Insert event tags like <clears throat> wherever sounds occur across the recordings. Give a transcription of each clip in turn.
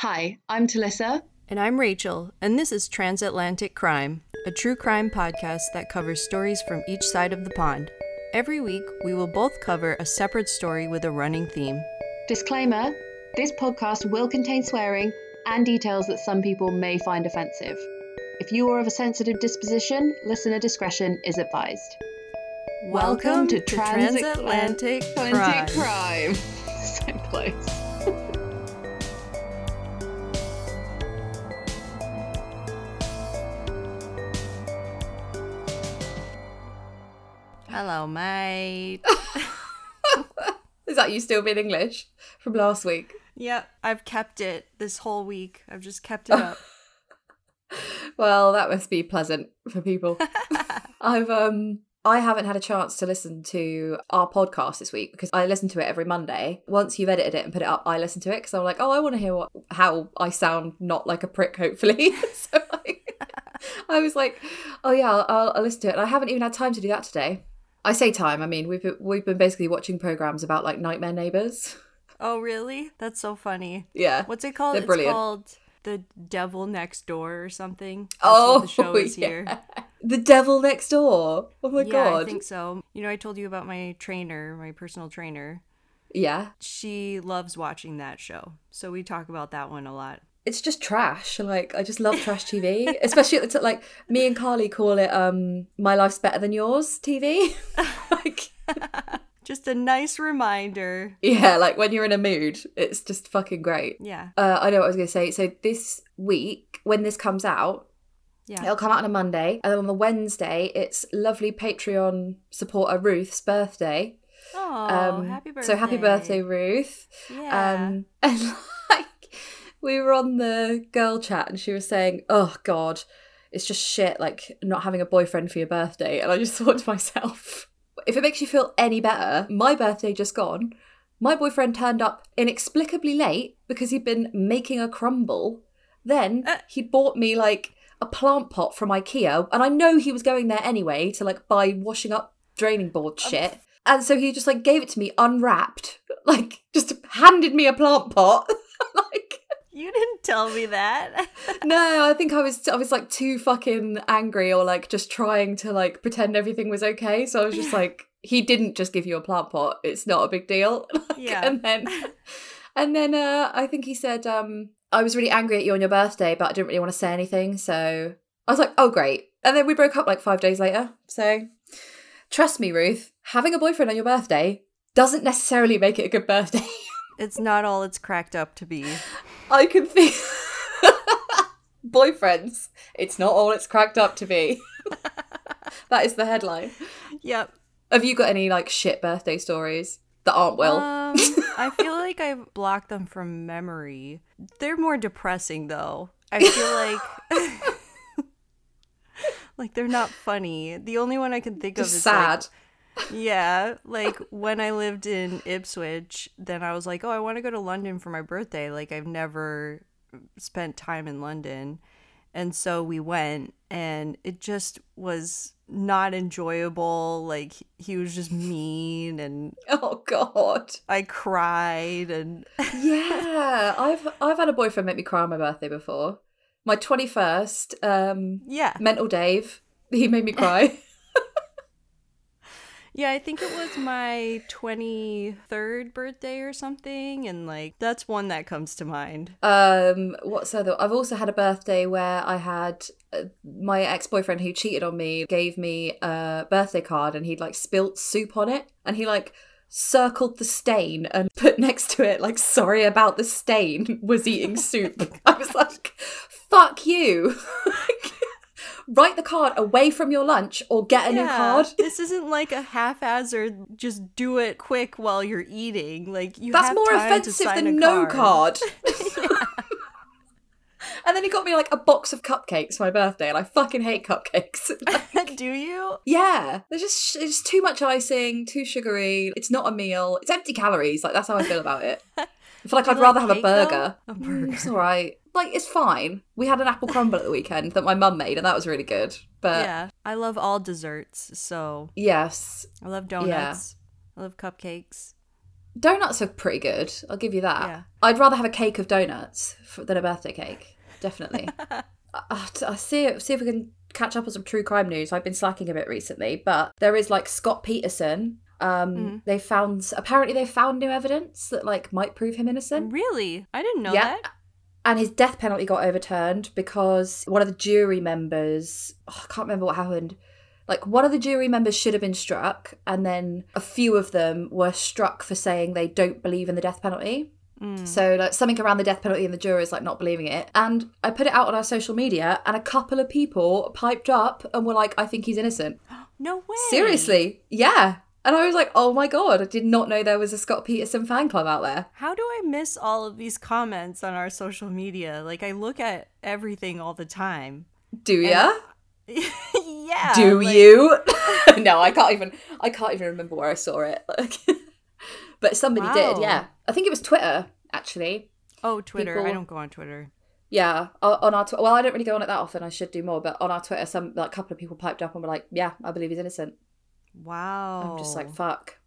Hi, I'm Talissa. And I'm Rachel, and this is Transatlantic Crime, a true crime podcast that covers stories from each side of the pond. Every week, we will both cover a separate story with a running theme. Disclaimer this podcast will contain swearing and details that some people may find offensive. If you are of a sensitive disposition, listener discretion is advised. Welcome, to, Transatlantic Crime. Crime. <laughs> so close. Hello, mate. <laughs> Is that you still being English from last week? yep, I've kept it this whole week. I've just kept it <laughs> up. Well, that must be pleasant for people. <laughs> I've um I haven't had a chance to listen to our podcast this week because I listen to it every Monday. Once you've edited it and put it up, I listen to it because I'm like, oh, I want to hear what how I sound not like a prick, hopefully. so like, I was like, oh yeah, I'll, I'll listen to it. And I haven't even had time to do that today. I say time. I mean, we've been, we've been basically watching programs about like nightmare neighbors. <laughs> oh, really? That's so funny. Yeah, What's it called? They're it's brilliant. called The Devil Next Door or something. That's oh, the show is <laughs> yeah. here. The Devil Next Door. Oh my yeah, god. I think so. You know, I told you about my trainer, my personal trainer. Yeah, She loves watching that show. So we talk about that one a lot. It's just trash. Like I just love trash TV, especially at the t- like me and Carly call it um my life's better than yours TV. <laughs> like <laughs> Just a nice reminder. yeah, like when you're in a mood, it's just fucking great. Yeah. Uh, I know what I was gonna say. So this week, when this comes out, Yeah. it'll come out on a Monday, and then on the Wednesday, it's lovely Patreon supporter Ruth's birthday. Oh, Um, happy birthday. So happy birthday, Ruth. Yeah. Um, <laughs> and we were on the girl chat and she was saying, "Oh God, it's just shit. Like not having a boyfriend for your birthday." And I just <laughs> thought to myself, if it makes you feel any better, my birthday just gone. My boyfriend turned up inexplicably late because he'd been making a crumble. Then Uh. he bought me like a plant pot from IKEA, and I know he was going there anyway to like buy washing up draining board shit. And so he just like gave it to me unwrapped, <laughs> like just handed me a plant pot. <laughs> like you didn't tell me that. <laughs> no, I think I was I was like too fucking angry or like just trying to like pretend everything was okay. So I was just like, he didn't just give you a plant pot. It's not a big deal. <laughs> Like, Yeah. And then and then uh I think he said, um, I was really angry at you on your birthday, but I didn't really want to say anything. So I was like, oh great. And then we broke up like five days later. So trust me, Ruth, having a boyfriend on your birthday doesn't necessarily make it a good birthday. <laughs> it's not all it's cracked up to be. I can think <laughs> boyfriends. It's not all it's cracked up to be. <laughs> that is the headline. Yep. Have you got any like shit birthday stories that aren't well? Um, <laughs> I feel like I've blocked them from memory. They're more depressing though. I feel like like they're not funny. The only one I can think Just of is sad. like yeah, like when I lived in Ipswich, then I was like, "Oh, I want to go to London for my birthday." Like I've never spent time in London. And so we went and it just was not enjoyable. Like he was just mean and <laughs> oh god. I cried and Yeah, I've I've had a boyfriend make me cry on my birthday before. My 21st, um yeah. mental Dave, he made me cry. <laughs> Yeah, I think it was my 23rd birthday or something and like that's one that comes to mind. Um, what's other? I've also had a birthday where I had uh, my ex boyfriend who cheated on me gave me a birthday card and he'd like spilt soup on it and he like circled the stain and <laughs> put next to it like sorry about the stain was eating soup. <laughs> I was like, fuck you. <laughs> Write the card away from your lunch or get a new card. <laughs> This isn't like a haphazard just do it quick while you're eating. Like you That's have more offensive sign than no card. <laughs> and then he got me like a box of cupcakes for my birthday, and I fucking hate cupcakes. <laughs> Do you? yeah, they're just it's too much icing, too sugary. It's not a meal. It's empty calories. Like that's how I feel about it. I feel like I'd rather have a cake, though? burger. A Mm, burger. It's all right. Like it's fine. We had an apple crumble at the weekend that my mum made, and that was really good. But yeah, I love all desserts. So yes, I love donuts. I love cupcakes. Donuts are pretty good. I'll give you that. Yeah. I'd rather have a cake of donuts f- than a birthday cake. Definitely. <laughs> I see. See if we can catch up on some true crime news. I've been slacking a bit recently, but there is like Scott Peterson. Um, Mhm. they found apparently they found new evidence that like might prove him innocent. Really? I didn't know Yeah. that. and his death penalty got overturned because one of the jury members oh, i can't remember what happened like one of the jury members should have been struck and then a few of them were struck for saying they don't believe in the death penalty Mm. so like something around the death penalty and the jurors like not believing it and i put it out on our social media and a couple of people piped up and were like i think he's innocent <gasps> No way. seriously yeah and i was like oh my god i did not know there was a scott peterson fan club out there How do I miss all of these comments on our social media? Like I look at everything all the time. do ya <laughs> yeah. do like- you <laughs> no i can't even i can't even remember where i saw it <laughs> Like, but somebody did yeah i think it was twitter actually Oh, Twitter. I don't go on Twitter. yeah on our tw- well i don't really go on it that often i should do more but on our twitter some like couple of people piped up and were like yeah i believe he's innocent Wow. i'm just like fuck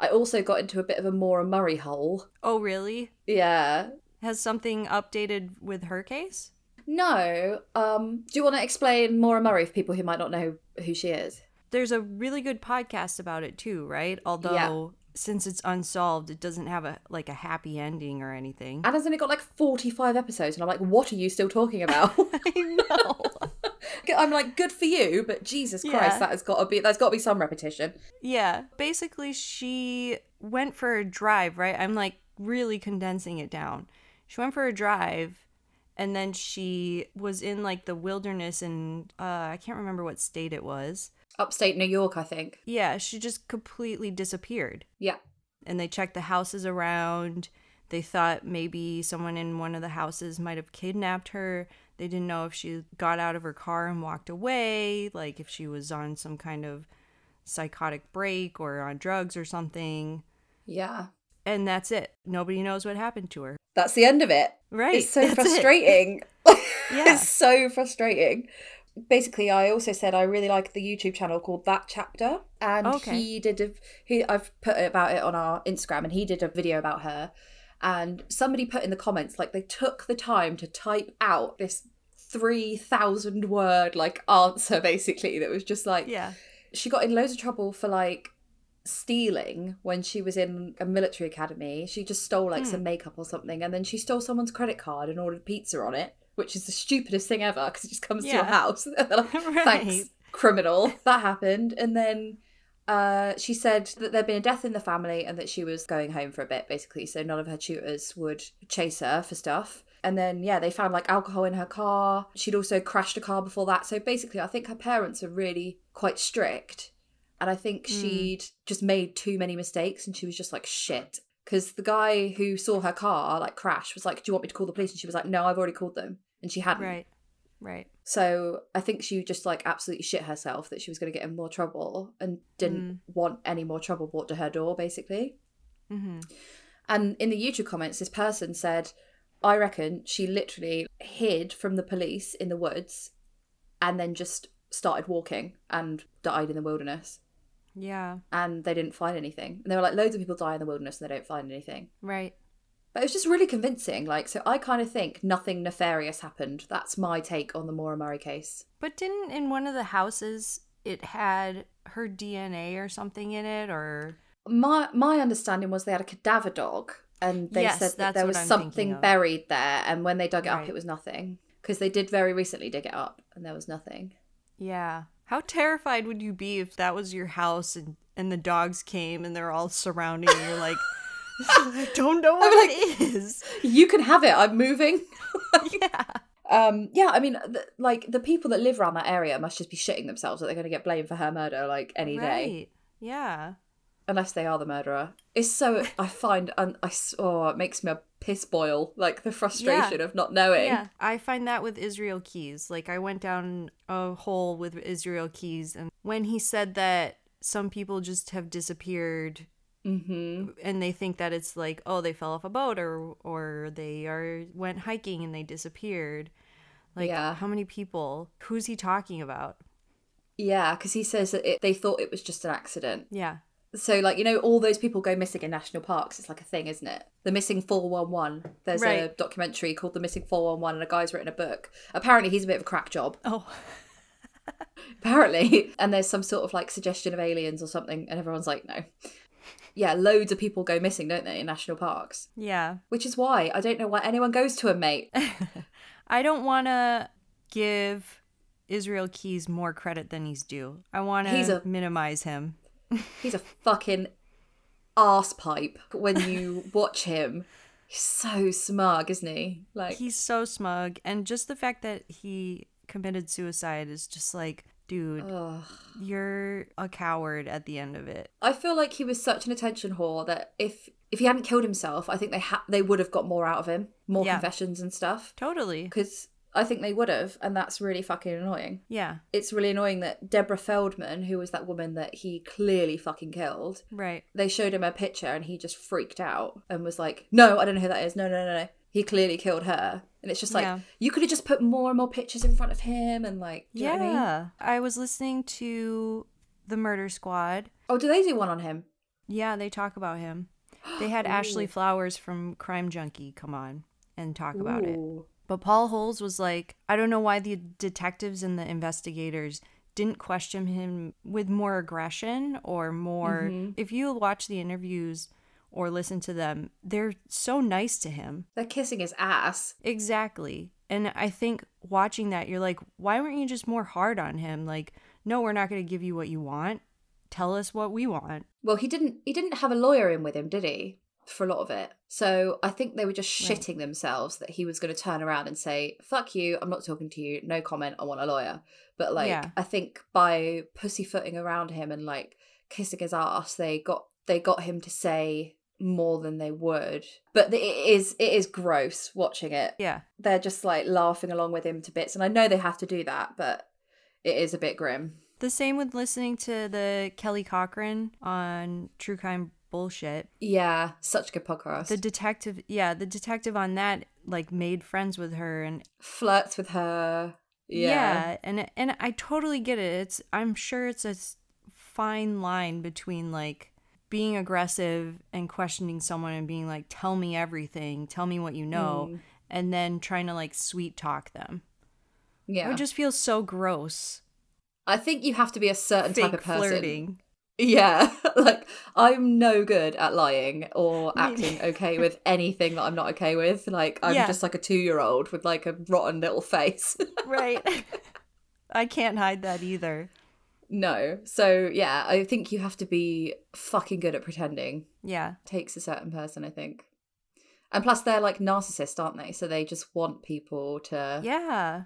i also got into a bit of a Maura murray hole Oh, really? yeah Has something updated with her case? no um do you want to explain Maura murray for people who might not know who she is There's a really good podcast about it too, right? Although since it's unsolved, it doesn't have a like a happy ending or anything. and has only got like 45 episodes and i'm like what are you still talking about <laughs> I know. <laughs> I'm like, good for you, but Jesus Christ, that has got to be. There's got to be some repetition. Yeah. Basically, she went for a drive, right? I'm like really condensing it down. She went for a drive and then she was in like the wilderness and uh, I can't remember what state it was. Upstate New York, I think. Yeah, she just completely disappeared. Yeah, And they checked the houses around. They thought maybe someone in one of the houses might have kidnapped her. They didn't know if she got out of her car and walked away, like if she was on some kind of psychotic break or on drugs or something. yeah. And that's it. Nobody knows what happened to her. That's the end of it. Right. It's so <laughs> that's it. frustrating. <laughs> Yeah. <laughs> it's so frustrating. Basically, I also said I really like the YouTube channel called That Chapter, and Okay. he did a he. I've put about it on our Instagram, and he did a video about her. And somebody put in the comments like they took the time to type out this three thousand word like answer <laughs> basically that was just like Yeah. she got in loads of trouble for like stealing when she was in a military academy. She just stole like Hmm. some makeup or something, and then she stole someone's credit card and ordered pizza on it, which is the stupidest thing ever because it just comes to your house. <laughs> Like, <laughs> Right. Thanks, criminal. That happened, and then. Uh, she said that there'd been a death in the family and that she was going home for a bit, basically, so none of her tutors would chase her for stuff. And then, yeah, they found like alcohol in her car. She'd also crashed a car before that. So basically, I think her parents are really quite strict. And I think she'd just made too many mistakes and she was just like, shit. Because the guy who saw her car like crash was like, Do you want me to call the police? And she was like, No, I've already called them. And she hadn't. Right. Right. So I think she just like absolutely shit herself that she was going to get in more trouble and didn't want any more trouble brought to her door, basically. Mm-hmm. And in the YouTube comments, this person said, I reckon she literally hid from the police in the woods and then just started walking and died in the wilderness. Yeah. And they didn't find anything. And they were like, loads of people die in the wilderness and they don't find anything. Right. But it was just really convincing. Like, so I kind of think nothing nefarious happened. That's my take on the Murray case. But didn't in one of the houses it had her DNA or something in it or My my understanding was they had a cadaver dog, and they Yes, said that there was something buried there. And when they dug it up, it was nothing because they did very recently dig it up, and there was nothing. Yeah. How terrified would you be if that was your house and and the dogs came and they're all surrounding you? Like, <laughs> <laughs> I don't know what like- it is. You can have it. I'm moving. <laughs> yeah. Um, yeah, I mean, th- like the people that live around that area must just be shitting themselves that they're going to get blamed for her murder like any day, Yeah. unless they are the murderer. It's so I find and I oh, it makes me a piss boil, like the frustration of not knowing. Yeah. I find that with Israel Keyes. Like I went down a hole with Israel Keyes and when he said that some people just have disappeared Mm-hmm. and they think that it's like oh they fell off a boat or or they are went hiking and they disappeared like Yeah. how many people who's he talking about Yeah, because he says that it, they thought it was just an accident. yeah So, like, you know, all those people go missing in national parks. It's like a thing, isn't it? The Missing 411. There's a documentary called The Missing 411, and a guy's written a book. Apparently, he's a bit of a crack job. Oh, <laughs> Apparently. <laughs> And there's some sort of like suggestion of aliens or something, and everyone's like, no. Yeah, loads of people go missing, don't they, in national parks? yeah. Which is why I don't know why anyone goes to him, mate. <laughs> I don't want to give Israel Keyes more credit than he's due. I want to minimize him. <laughs> He's a fucking arse pipe when you <laughs> watch him. He's so smug, isn't he? Like, He's so smug, and just the fact that he committed suicide is just like, dude, ugh. you're a coward at the end of it. I feel like he was such an attention whore that if if he hadn't killed himself, I think they ha- they would have got more out of him, more Yeah. confessions and stuff. Totally. Because I think they would have, and that's really fucking annoying. Yeah. It's really annoying that Deborah Feldman, who was that woman that he clearly fucking killed, Right. they showed him a picture and he just freaked out and was like, "No, I don't know who that is. No, no, no, no. He clearly killed her." And it's just like Yeah. you could have just put more and more pictures in front of him and like, do you yeah. I mean? I was listening to the Murder Squad. Oh, do they do one on him? Yeah, they talk about him. <gasps> They had Ashley Flowers from Crime Junkie come on and talk about it. But Paul Holes was like, I don't know why the detectives and the investigators didn't question him with more aggression or more. Mhm. If you watch the interviews or listen to them, they're so nice to him. They're kissing his ass. Exactly. And I think watching that, you're like, why weren't you just more hard on him? Like, no, we're not going to give you what you want. Tell us what we want. Well, he didn't. He didn't have a lawyer in with him, did he? For a lot of it. So I think they were just Right. shitting themselves that he was going to turn around and say, "Fuck you! I'm not talking to you. No comment. I want a lawyer." But like, Yeah. I think by pussyfooting around him and like kissing his ass, they got they got him to say more than they would. But it is it is gross watching it. Yeah. They're just like laughing along with him to bits, and I know they have to do that, but it is a bit grim. The same with listening to the Kelly Cochran on True Crime Bullshit. Yeah, such a good podcast. The detective, yeah, the detective on that like made friends with her and flirts with her. yeah, Yeah. and and I totally get it. It's I'm sure it's a fine line between like being aggressive and questioning someone and being like tell me everything, tell me what you know, Mm. and then trying to like sweet talk them. It Yeah. would just feel so gross. I think you have to be a certain type of person. flirting. Yeah. <laughs> like I'm no good at lying or <laughs> acting okay with anything that I'm not okay with. Like I'm Yeah. just like a 2-year-old with like a rotten little face. <laughs> Right. I can't hide that either. No. So, yeah, I think you have to be fucking good at pretending. Yeah. Takes a certain person, I think. And plus they're like narcissists, aren't they? So they just want people to Yeah.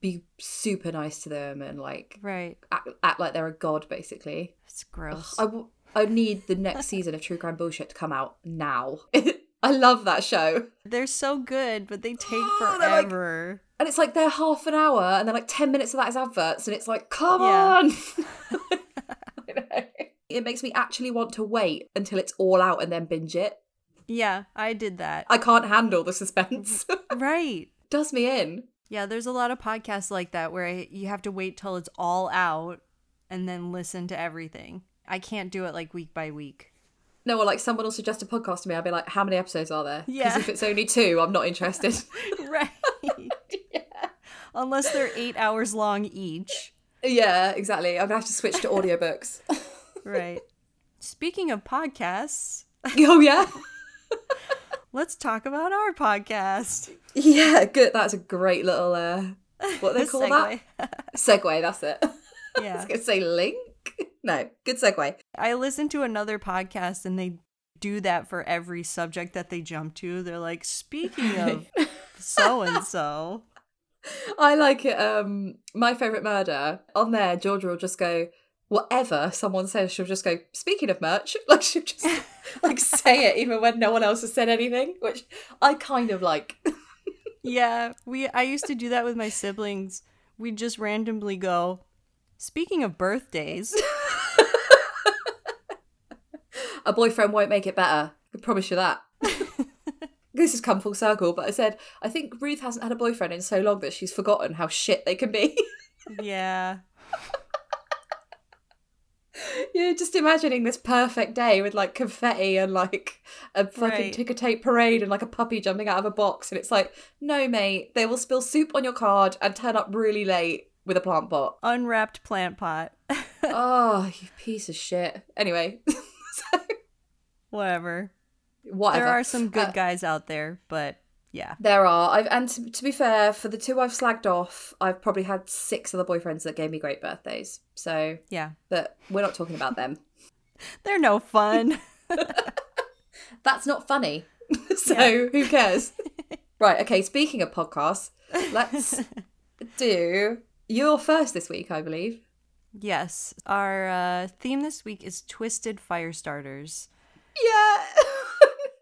be super nice to them and like Right. act, act like they're a god basically. It's gross. I, w- I need the next season of True Crime Bullshit to come out now. <laughs> I love that show. They're so good, but they take <gasps> Oh, forever. And it's like they're half an hour and then like 10 minutes of that is adverts and it's like, come Yeah. on. <laughs> <laughs> It makes me actually want to wait until it's all out and then binge it. yeah, I did that. I can't handle the suspense. <laughs> right. Does me in. Yeah, there's a lot of podcasts like that where I, you have to wait till it's all out and then listen to everything. I can't do it like week by week. No, or like someone will suggest a podcast to me, I'll be like, how many episodes are there? Because Yeah. if it's only two, I'm not interested. right. Unless they're eight hours long each. yeah, exactly. I'm going to have to switch to audiobooks. <laughs> Right. Speaking of podcasts, <laughs> oh, yeah? let's talk about our podcast. Yeah, good. That's a great little, uh, what they <laughs> call Segue. that? Segue, that's it. I was Yeah. going to say link. No, good segue. I listened to another podcast and they do that for every subject that they jump to. They're like, speaking of so and so. <laughs> I like it. Um, my favorite murder on there. Georgia will just go whatever someone says. She'll just go. Speaking of merch, <laughs> like she'll just <laughs> like say it even when no one else has said anything, which I kind of like. Yeah, we I used to do that with my siblings. We'd just randomly go, speaking of birthdays. A boyfriend won't make it better. I promise you that. This has come full circle, but I said I think Ruth hasn't had a boyfriend in so long that she's forgotten how shit they can be. yeah. <laughs> You're just imagining this perfect day with like confetti and like a fucking Right. ticker tape parade and like a puppy jumping out of a box. And it's like, no, mate, they will spill soup on your card and turn up really late with a plant pot. Unwrapped plant pot. oh, <laughs> you piece of shit. Anyway, <laughs> so, Whatever. Whatever. There are some good Uh, guys out there, but yeah. There are. I've and to, to be fair, for the two I've slagged off, I've probably had six other boyfriends that gave me great birthdays. So, Yeah. but we're not talking about them. <laughs> They're no fun. <laughs> <laughs> That's not funny. so Yeah. who cares? right. Okay. Speaking of podcasts, let's do your first this week, I believe. yes. Our uh, theme this week is Twisted Fire Starters. Yeah.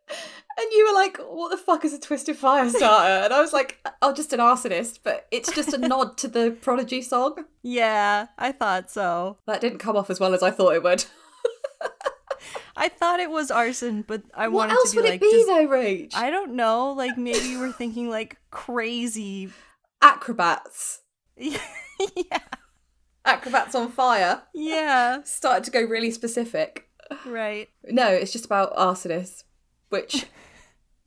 And you were like, "What the fuck is a twisted fire starter?" And I was like, "Oh, just an arsonist," but it's just a nod to the Prodigy song. Yeah, I thought so. That didn't come off as well as I thought it would. <laughs> I thought it was arson, but I what wanted else to be would it be though, Rach? I don't know. Like maybe you were thinking like crazy. Acrobats. <laughs> yeah. Acrobats on fire. Yeah. Started to go really specific. Right. No, it's just about arsonists, which <laughs>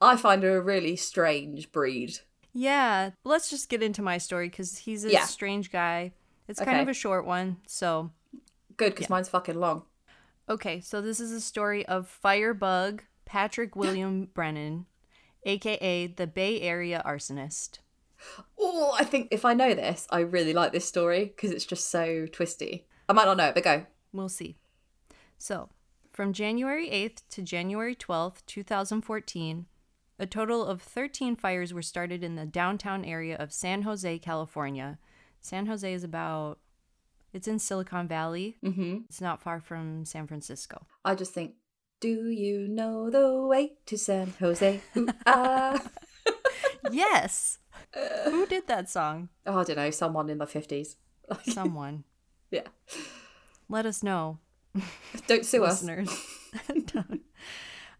I find are a really strange breed. Yeah. Let's just get into my story because he's a Yeah. strange guy. It's kind of a short one. So, Good, because mine's fucking long. okay. So, this is a story of Firebug Patrick William Brennan, aka the Bay Area arsonist. Oh, I think if I know this, I really like this story because it's just so twisty. I might not know it, but go. We'll see. So, from January 8th to January 12th, 2014, a total of 13 fires were started in the downtown area of San Jose, California. San Jose is about, it's in Silicon Valley. Mm-hmm. It's not far from San Francisco. I just think, do you know the way to San Jose? Ooh, ah. <laughs> yes! Who did that song? oh, I don't know, someone in the 50s. <laughs> Someone. yeah. Let us know. <laughs> Don't sue us. listeners. <laughs> Don't.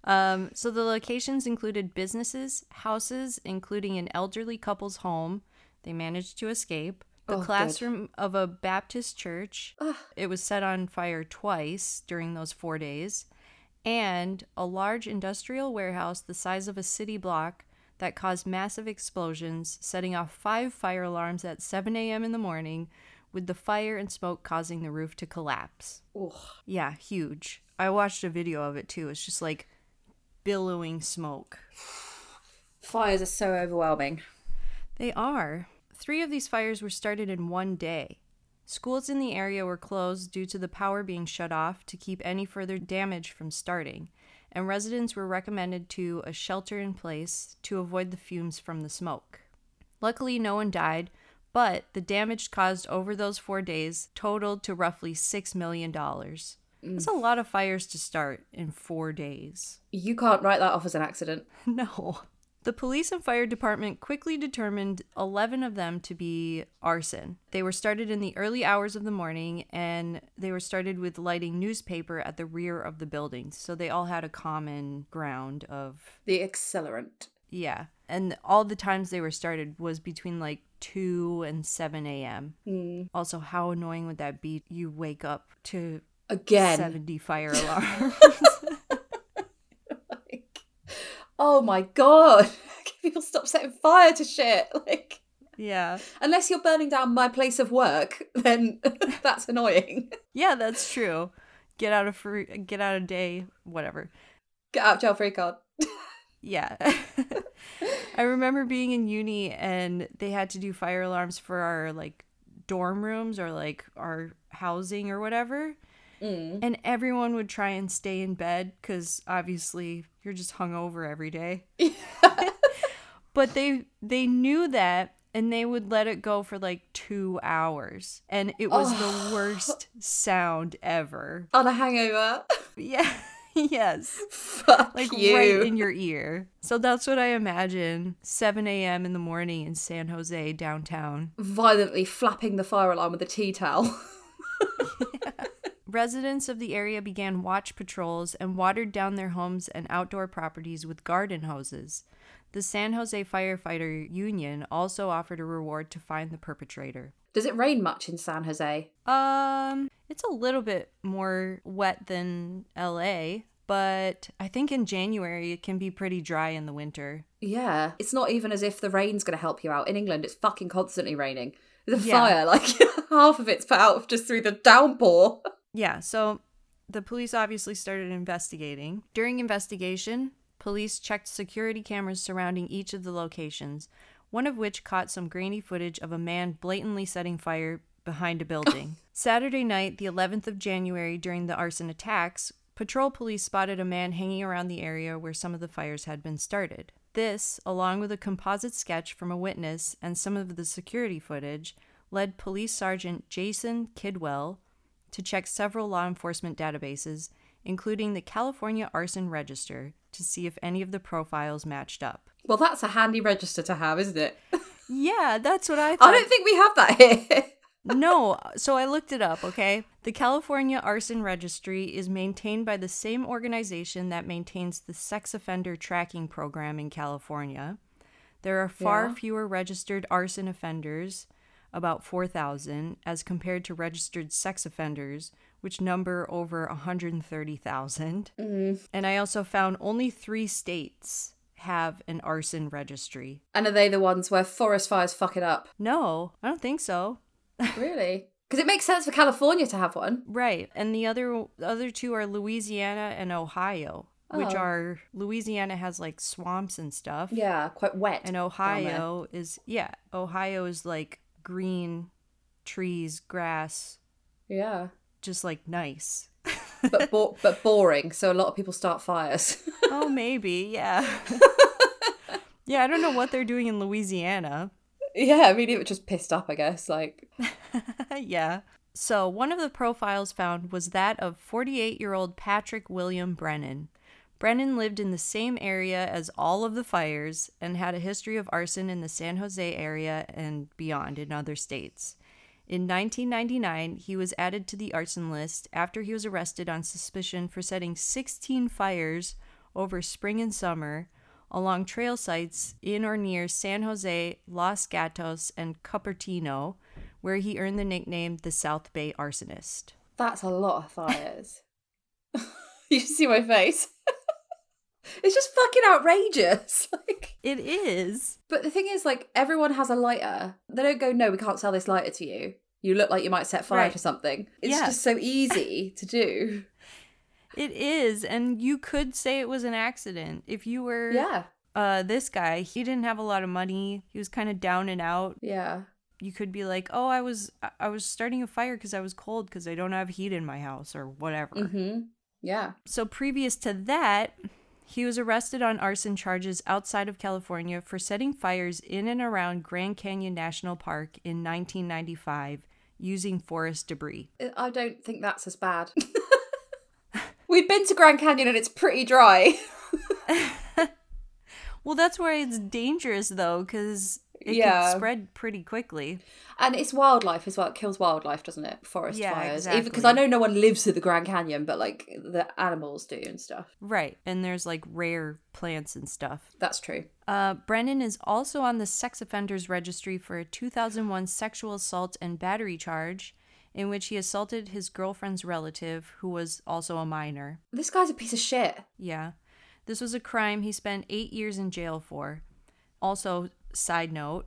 um, so the locations included businesses, houses, including an elderly couple's home. They managed to escape. The Oh, good. classroom of a Baptist church. Ugh. It was set on fire twice during those four days. And a large industrial warehouse the size of a city block that caused massive explosions, setting off five fire alarms at 7 a.m. in the morning, with the fire and smoke causing the roof to collapse. Ugh. Yeah, huge. I watched a video of it too. It's just like billowing smoke. Fires are so overwhelming. They are. Three of these fires were started in one day. Schools in the area were closed due to the power being shut off to keep any further damage from starting, and residents were recommended to a shelter in place to avoid the fumes from the smoke. Luckily, no one died, but the damage caused over those four days totaled to roughly $6 million. That's a lot of fires to start in four days. You can't write that off as an accident. <laughs> No. The police and fire department quickly determined 11 of them to be arson. They were started in the early hours of the morning and they were started with lighting newspaper at the rear of the buildings. So they all had a common ground of, The accelerant. Yeah. And all the times they were started was between like 2 and 7 a.m. Mm. Also, how annoying would that be? You wake up to Again. 70 fire <laughs> alarms. Like, oh my god. <laughs> Can people stop setting fire to shit. <laughs> Like, yeah. unless you're burning down my place of work, then that's annoying. Yeah, that's true. Get out of free, get out of day, whatever. Get out jail free card. Yeah. <laughs> I remember being in uni and they had to do fire alarms for our like dorm rooms or like our housing or whatever. Mm. And everyone would try and stay in bed because obviously you're just hungover every day. <laughs> but they they knew that and they would let it go for like two hours. And it was the worst sound ever. On a hangover. <laughs> Yeah. <laughs> yes. Fuck like you. right in your ear. So that's what I imagine. 7 a.m. in the morning in San Jose downtown. Violently flapping the fire alarm with a tea towel. <laughs> <laughs> Residents of the area began watch patrols and watered down their homes and outdoor properties with garden hoses. The San Jose Firefighter Union also offered a reward to find the perpetrator. Does it rain much in San Jose? Um, It's a little bit more wet than LA, but I think in January it can be pretty dry in the winter. Yeah. It's not even as if the rain's going to help you out. In England, it's fucking constantly raining. The Yeah. fire, <laughs> like half of it's put out just through the downpour. Yeah, so the police obviously started investigating. During investigation, police checked security cameras surrounding each of the locations, one of which caught some grainy footage of a man blatantly setting fire behind a building. <laughs> Saturday night, the 11th of January, during the arson attacks, patrol police spotted a man hanging around the area where some of the fires had been started. This, along with a composite sketch from a witness and some of the security footage, led Police Sergeant Jason Kidwell to check several law enforcement databases, including the California Arson Register, to see if any of the profiles matched up. Well, that's a handy register to have, isn't it? <laughs> Yeah, that's what I thought. I don't think we have that here. <laughs> no, so I looked it up, okay? The California Arson Registry is maintained by the same organization that maintains the sex offender tracking program in California. There are far Yeah. fewer registered arson offenders, about 4,000, as compared to registered sex offenders, which number over 130,000. Mm. And I also found only three states have an arson registry. and are they the ones where forest fires fuck it up? No, I don't think so. <laughs> Really? Because it makes sense for California to have one. Right. And the other the other two are Louisiana and Ohio, which Oh. are Louisiana has like swamps and stuff. Yeah, quite wet. And Ohio is yeah, Ohio is like green trees, grass, Yeah. just like nice. But bo- but boring, so a lot of people start fires. <laughs> oh, maybe. Yeah. <laughs> yeah, I don't know what they're doing in Louisiana. yeah, I mean, it was just pissed up, I guess. Like, <laughs> yeah. So, one of the profiles found was that of 48 year old Patrick William Brennan. Brennan lived in the same area as all of the fires and had a history of arson in the San Jose area and beyond in other states. In 1999, he was added to the arson list after he was arrested on suspicion for setting 16 fires over spring and summer along trail sites in or near San Jose, Los Gatos, and Cupertino, where he earned the nickname the South Bay Arsonist. that's a lot of fires. <laughs> you see my face. It's just fucking outrageous. <laughs> Like, It is. but the thing is, like, everyone has a lighter. They don't go, no, we can't sell this lighter to you. You look like you might set fire Right. to something. It's Yeah. just so easy to do. <laughs> It is. And you could say it was an accident. If you were Yeah. uh, this guy, he didn't have a lot of money. He was kind of down and out. Yeah. You could be like, "Oh, I was I- was starting a fire because I was cold because I don't have heat in my house or whatever." Mm-hmm. Yeah. So previous to that, he was arrested on arson charges outside of California for setting fires in and around Grand Canyon National Park in 1995 using forest debris. I don't think that's as bad. <laughs> We've been to Grand Canyon and it's pretty dry. <laughs> <laughs> Well, that's where it's dangerous though cuz it Yeah. can spread pretty quickly. And it's wildlife as well. It kills wildlife, doesn't it? Forest Yeah, fires. exactly. Because I know no one lives at the Grand Canyon, but like the animals do and stuff. Right. And there's like rare plants and stuff. That's true. Uh, Brennan is also on the sex offenders registry for a 2001 sexual assault and battery charge in which he assaulted his girlfriend's relative, who was also a minor. This guy's a piece of shit. Yeah. This was a crime he spent eight years in jail for. Also, side note,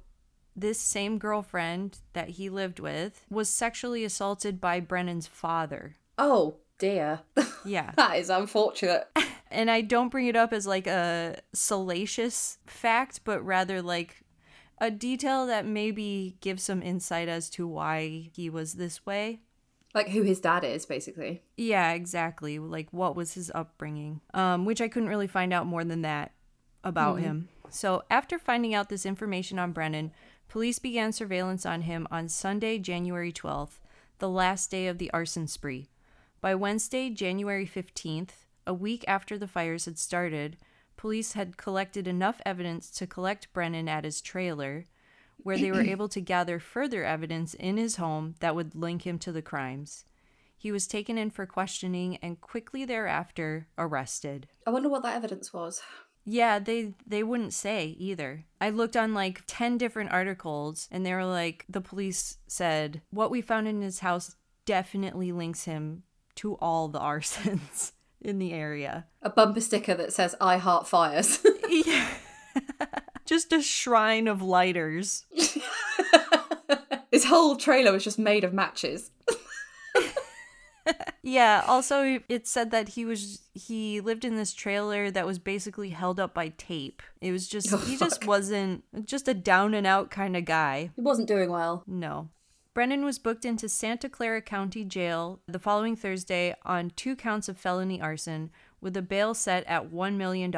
this same girlfriend that he lived with was sexually assaulted by Brennan's father. Oh dear. Yeah. <laughs> that is unfortunate. <laughs> and I don't bring it up as like a salacious fact, but rather like a detail that maybe gives some insight as to why he was this way. like who his dad is, basically. Yeah, exactly. Like what was his upbringing? Um, which I couldn't really find out more than that about him. So after finding out this information on Brennan, police began surveillance on him on Sunday, January 12th, the last day of the arson spree. By Wednesday, January 15th, a week after the fires had started, police had collected enough evidence to collect Brennan at his trailer, where they were <clears throat> able to gather further evidence in his home that would link him to the crimes. He was taken in for questioning and quickly thereafter arrested. I wonder what that evidence was. Yeah, they they wouldn't say either. I looked on like 10 different articles and they were like the police said what we found in his house definitely links him to all the <laughs> arsons in the area. A bumper sticker that says "I heart fires." <laughs> Yeah. <laughs> just a shrine of lighters. His whole trailer was just made of matches. Yeah, also it said that he was he lived in this trailer that was basically held up by tape. It was just <laughs> Oh, he just wasn't just a down and out kind of guy. He wasn't doing well. No. Brennan was booked into Santa Clara County Jail the following Thursday on two counts of felony arson with a bail set at $1 million.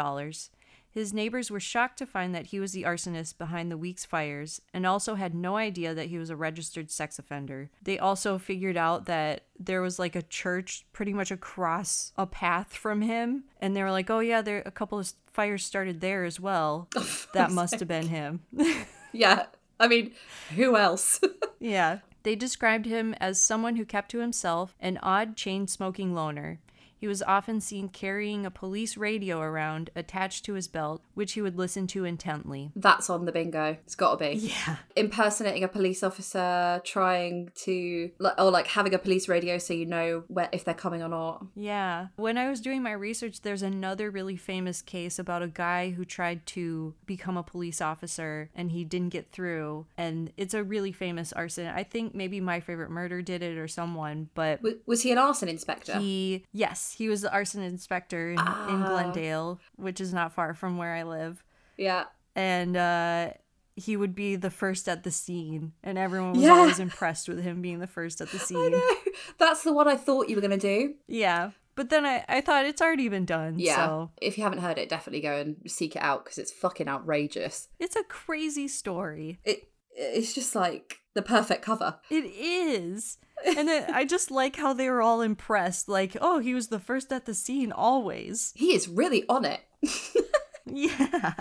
His neighbors were shocked to find that he was the arsonist behind the week's fires and also had no idea that he was a registered sex offender. They also figured out that there was like a church pretty much across a path from him and they were like, "Oh yeah, there a couple of fires started there as well." <laughs> Oh, that must have been him. <laughs> Yeah. I mean, who else? <laughs> Yeah. They described him as someone who kept to himself, an odd chain smoking loner. He was often seen carrying a police radio around attached to his belt, which he would listen to intently. That's on the bingo. It's got to be. Yeah. Impersonating a police officer, trying to, or like having a police radio so you know where if they're coming or not. Yeah. When I was doing my research, there's another really famous case about a guy who tried to become a police officer and he didn't get through. And it's a really famous arson. I think maybe My Favorite Murder did it or someone, but W- was he an arson inspector? He yes, he was the arson inspector in, in Ah. Glendale, which is not far from where I live, yeah. and uh, he would be the first at the scene, and everyone was Yeah. always <laughs> impressed with him being the first at the I scene. know. That's the one I thought you were going to do. Yeah, but then I I thought it's already been done. Yeah. so If you haven't heard it, definitely go and seek it out because it's fucking outrageous. it's a crazy story. It It's just like the perfect cover. It is. And then I just like how they were all impressed. Like, oh, he was the first at the scene always. He is really on it. <laughs> Yeah.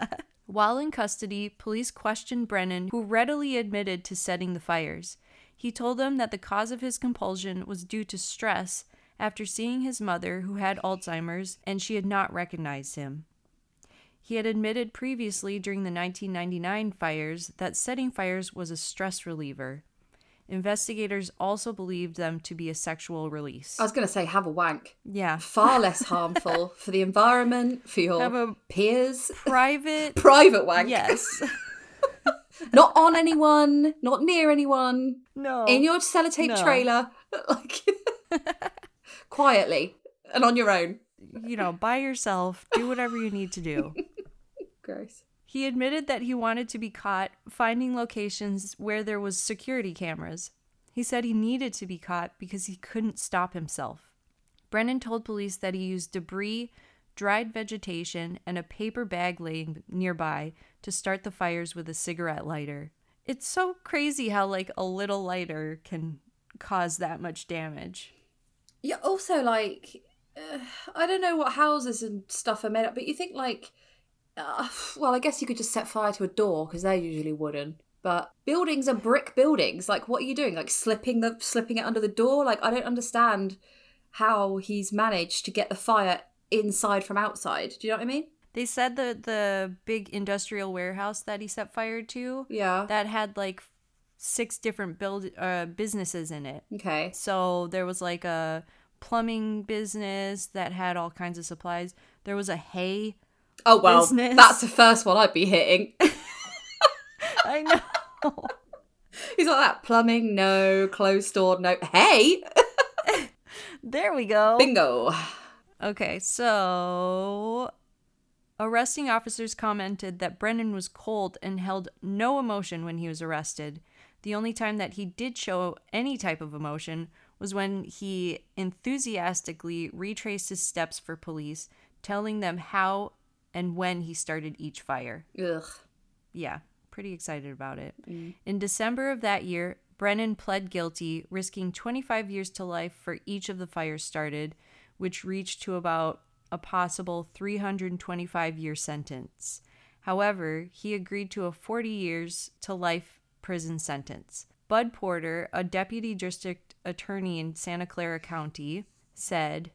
While in custody, police questioned Brennan, who readily admitted to setting the fires. He told them that the cause of his compulsion was due to stress after seeing his mother, who had Alzheimer's, and she had not recognized him. He had admitted previously during the 1999 fires that setting fires was a stress reliever. Investigators also believed them to be a sexual release. I was going to say, have a wank. yeah. Far less <laughs> harmful for the environment, for your Have a peers. private. <laughs> Private wank. Yes. <laughs> Not on anyone, not near anyone, No. in your sellotape No. trailer. Like, quietly and on your own. you know, by yourself, do whatever you need to do. Gross. He admitted that he wanted to be caught finding locations where there was security cameras. He said he needed to be caught because he couldn't stop himself. Brennan told police that he used debris, dried vegetation, and a paper bag laying nearby to start the fires with a cigarette lighter. It's so crazy how like a little lighter can cause that much damage. Yeah, also, like, uh, <sighs> I don't know what houses and stuff are made up, but you think, like, uh, <sighs> well, I guess you could just set fire to a door because they're usually wooden. But buildings are brick buildings. Like, what are you doing? Like, slipping the slipping it under the door? Like, I don't understand how he's managed to get the fire inside from outside. Do you know what I mean? They said that the big industrial warehouse that he set fire to Yeah. that had like six different build uh, businesses in it. okay. So there was like a plumbing business that had all kinds of supplies. There was a hay. Oh well, Business. that's the first one I'd be hitting. <laughs> I know. He's like that plumbing, no clothes store, no. Hey, <laughs> there we go. bingo. Okay, so arresting officers commented that Brennan was cold and held no emotion when he was arrested. The only time that he did show any type of emotion was when he enthusiastically retraced his steps for police, telling them how and when he started each fire. Ugh. Yeah, pretty excited about it. Mm. In December of that year, Brennan pled guilty, risking 25 years to life for each of the fires started, which reached to about a possible 325 year sentence. However, he agreed to a 40 years to life prison sentence. Bud Porter, a deputy district attorney in Santa Clara County, said,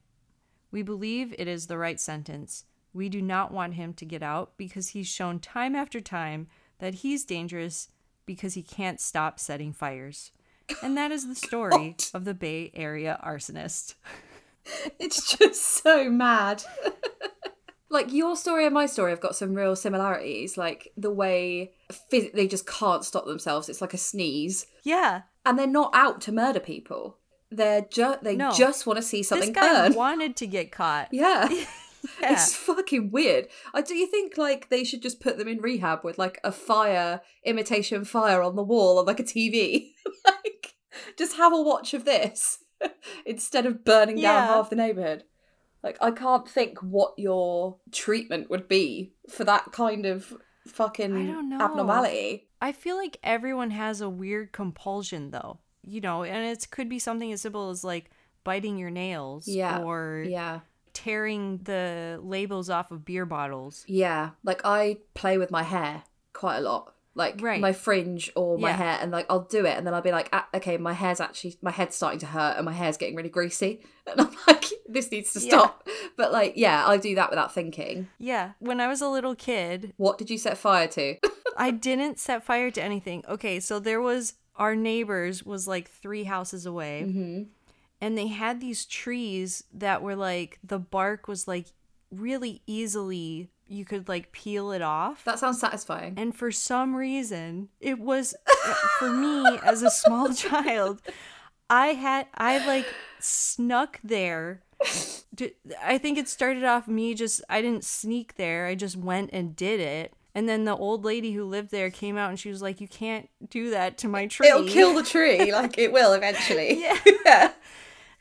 we believe it is the right sentence. We do not want him to get out because he's shown time after time that he's dangerous because he can't stop setting fires. And that is the story <laughs> of the Bay Area arsonist. <laughs> It's just so mad. <laughs> like your story and my story have got some real similarities. Like the way phys- they just can't stop themselves. It's like a sneeze, Yeah. and they're not out to murder people. They're just they No. just want to see something this guy burn. wanted to get caught. yeah. Yeah. It's fucking weird. I do you think like they should just put them in rehab with like a fire imitation fire on the wall on like a TV? <laughs> like just have a watch of this <laughs> instead of burning down half the neighborhood. Like I can't think what your treatment would be for that kind of fucking I abnormality. I feel like everyone has a weird compulsion though. You know, and it could be something as simple as like biting your nails Yeah. or Yeah. Tearing the labels off of beer bottles. Yeah. Like I play with my hair quite a lot. Like Right. my fringe or my Yeah. hair, and like I'll do it, and then I'll be like, ah, okay, my hair's actually my head's starting to hurt, and my hair's getting really greasy, <laughs> and I'm like, this needs to Yeah. stop. But like, yeah, I do that without thinking. Yeah, when I was a little kid, What did you set fire to? <laughs> I didn't set fire to anything. Okay, so there was our neighbors was like 3 houses away. mm-hmm. And they had these trees that were like the bark was like really easily you could like peel it off That sounds satisfying. and for some reason it was <laughs> for me as a small <laughs> child i had i like snuck there I think it started off me just i didn't sneak there i just went and did it and then the old lady who lived there came out and she was like you can't do that to my tree It'll kill the <laughs> tree, like it will eventually. Yeah. yeah.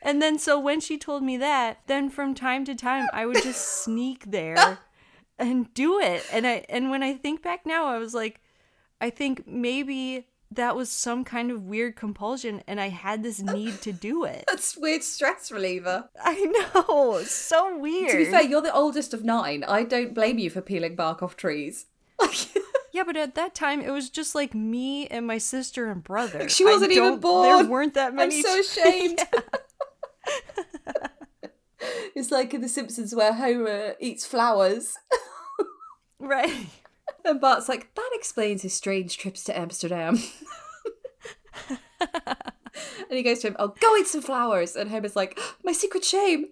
And then so when she told me that, then from time to time I would just <laughs> sneak there <laughs> and do it. And I and when I think back now, I was like, I think maybe that was some kind of weird compulsion and I had this need to do it. <laughs> That's weird stress reliever. I know. So weird. To be fair, you're the oldest of nine. I don't blame you for peeling bark off trees. yeah, but at that time it was just like me and my sister and brother. She wasn't even born. There weren't that many. I'm so ashamed. <laughs> it's like in The Simpsons where Homer eats flowers. right. <laughs> And Bart's like, that explains his strange trips to Amsterdam. <laughs> and he goes to him, oh, go eat some flowers. And Homer's like, my secret shame.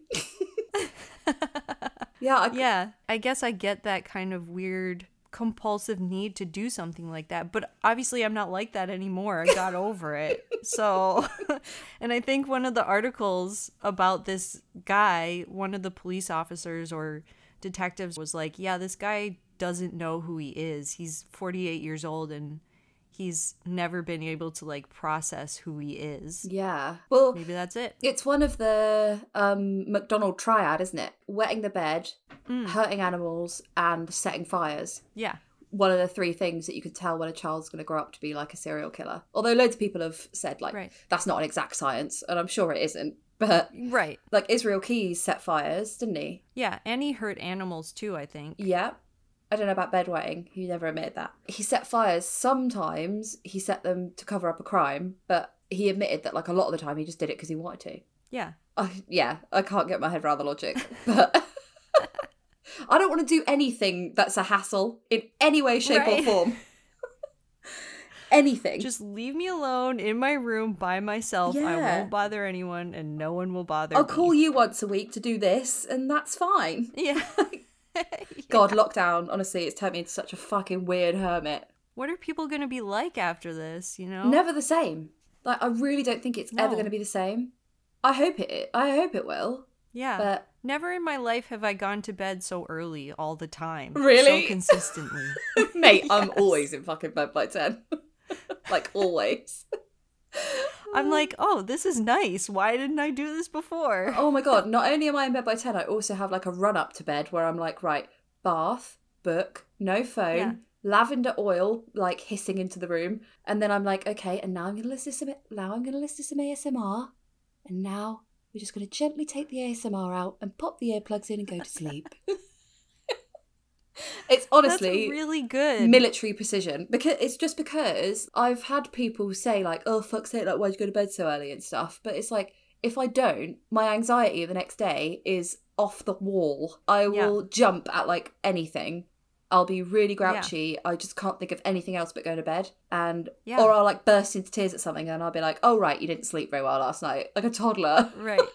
yeah, I, Yeah, I guess I get that kind of weird compulsive need to do something like that. But obviously, I'm not like that anymore. I got <laughs> over it. So, <laughs> and I think one of the articles about this guy, one of the police officers or detectives was like, yeah, this guy doesn't know who he is. He's 48 years old and he's never been able to like process who he is. yeah. Well, Maybe that's it. It's one of the um, McDonald triad, isn't it? Wetting the bed, Mm. hurting animals, and setting fires. Yeah. One of the three things that you can tell when a child's going to grow up to be like a serial killer. Although loads of people have said like Right. that's not an exact science, and I'm sure it isn't. But Right. like Israel Keyes set fires, didn't he? Yeah. And he hurt animals too, I think. Yeah. I don't know about bedwetting. He never admitted that. He set fires. Sometimes he set them to cover up a crime, but he admitted that like a lot of the time he just did it because he wanted to. Yeah. I, yeah, I can't get my head around the logic, <laughs> but <laughs> I don't want to do anything that's a hassle in any way, shape, Right. or form. <laughs> anything. Just leave me alone in my room by myself. I won't bother anyone and no one will bother I'll me. call you once a week to do this, and that's fine. Yeah. <laughs> God, lockdown, honestly, it's turned me into such a fucking weird hermit. What are people going to be like after this, you know? Never the same. Like, I really don't think it's ever going to be the same. I hope it. I hope it will. Yeah. But Never in my life have I gone to bed so early all the time. Really? So consistently. <laughs> mate, I'm <laughs> always in fucking bed by ten. like always. I'm like, oh, this is nice. Why didn't I do this before? Oh my god, not only am I in bed by 10, I also have like a run up to bed where I'm like, right, bath, book, no phone, Yeah. lavender oil like hissing into the room, and then I'm like, okay, and now I'm gonna listen to some now I'm gonna listen to some ASMR, and now we're just gonna gently take the ASMR out and pop the earplugs in and go to sleep. <laughs> it's honestly That's really good. military precision because it's just because I've had people say like, "Oh fuck's sake, like why'd you go to bed so early and stuff," but it's like if I don't, my anxiety the next day is off the wall. I will jump at like anything. I'll be really grouchy. I just can't think of anything else but going to bed. And Yeah. or I'll like burst into tears at something and I'll be like, "Oh right, you didn't sleep very well last night." Like a toddler. Right. <laughs>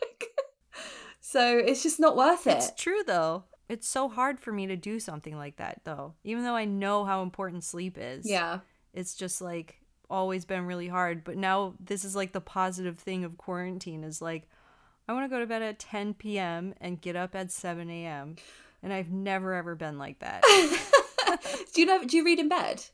So it's just not worth it. It's true though. It's so hard for me to do something like that though. Even though I know how important sleep is. yeah. It's just like always been really hard. But now this is like the positive thing of quarantine is like I want to go to bed at 10 p.m. and get up at 7 a.m. And I've never ever been like that. <laughs> do you know do you read in bed?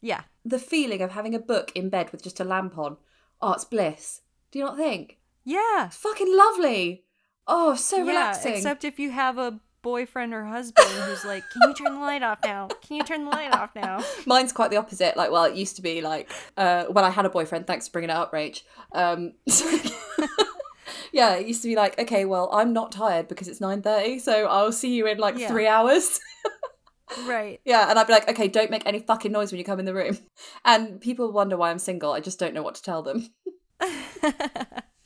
yeah. The feeling of having a book in bed with just a lamp on. Oh, it's bliss. Do you not think? Yeah. It's fucking lovely. Oh, so yeah. relaxing. Except if you have a boyfriend or husband who's like, Can you turn the light off now? Can you turn the light off now? <laughs> Mine's quite the opposite. Like, well, it used to be like uh, when I had a boyfriend. Thanks for bringing it up, Rach. Um, <laughs> yeah, it used to be like, okay, well, I'm not tired because it's nine thirty, so I'll see you in like Yeah. three hours. Right. <laughs> yeah, and I'd be like, okay, don't make any fucking noise when you come in the room. And people wonder why I'm single. I just don't know what to tell them.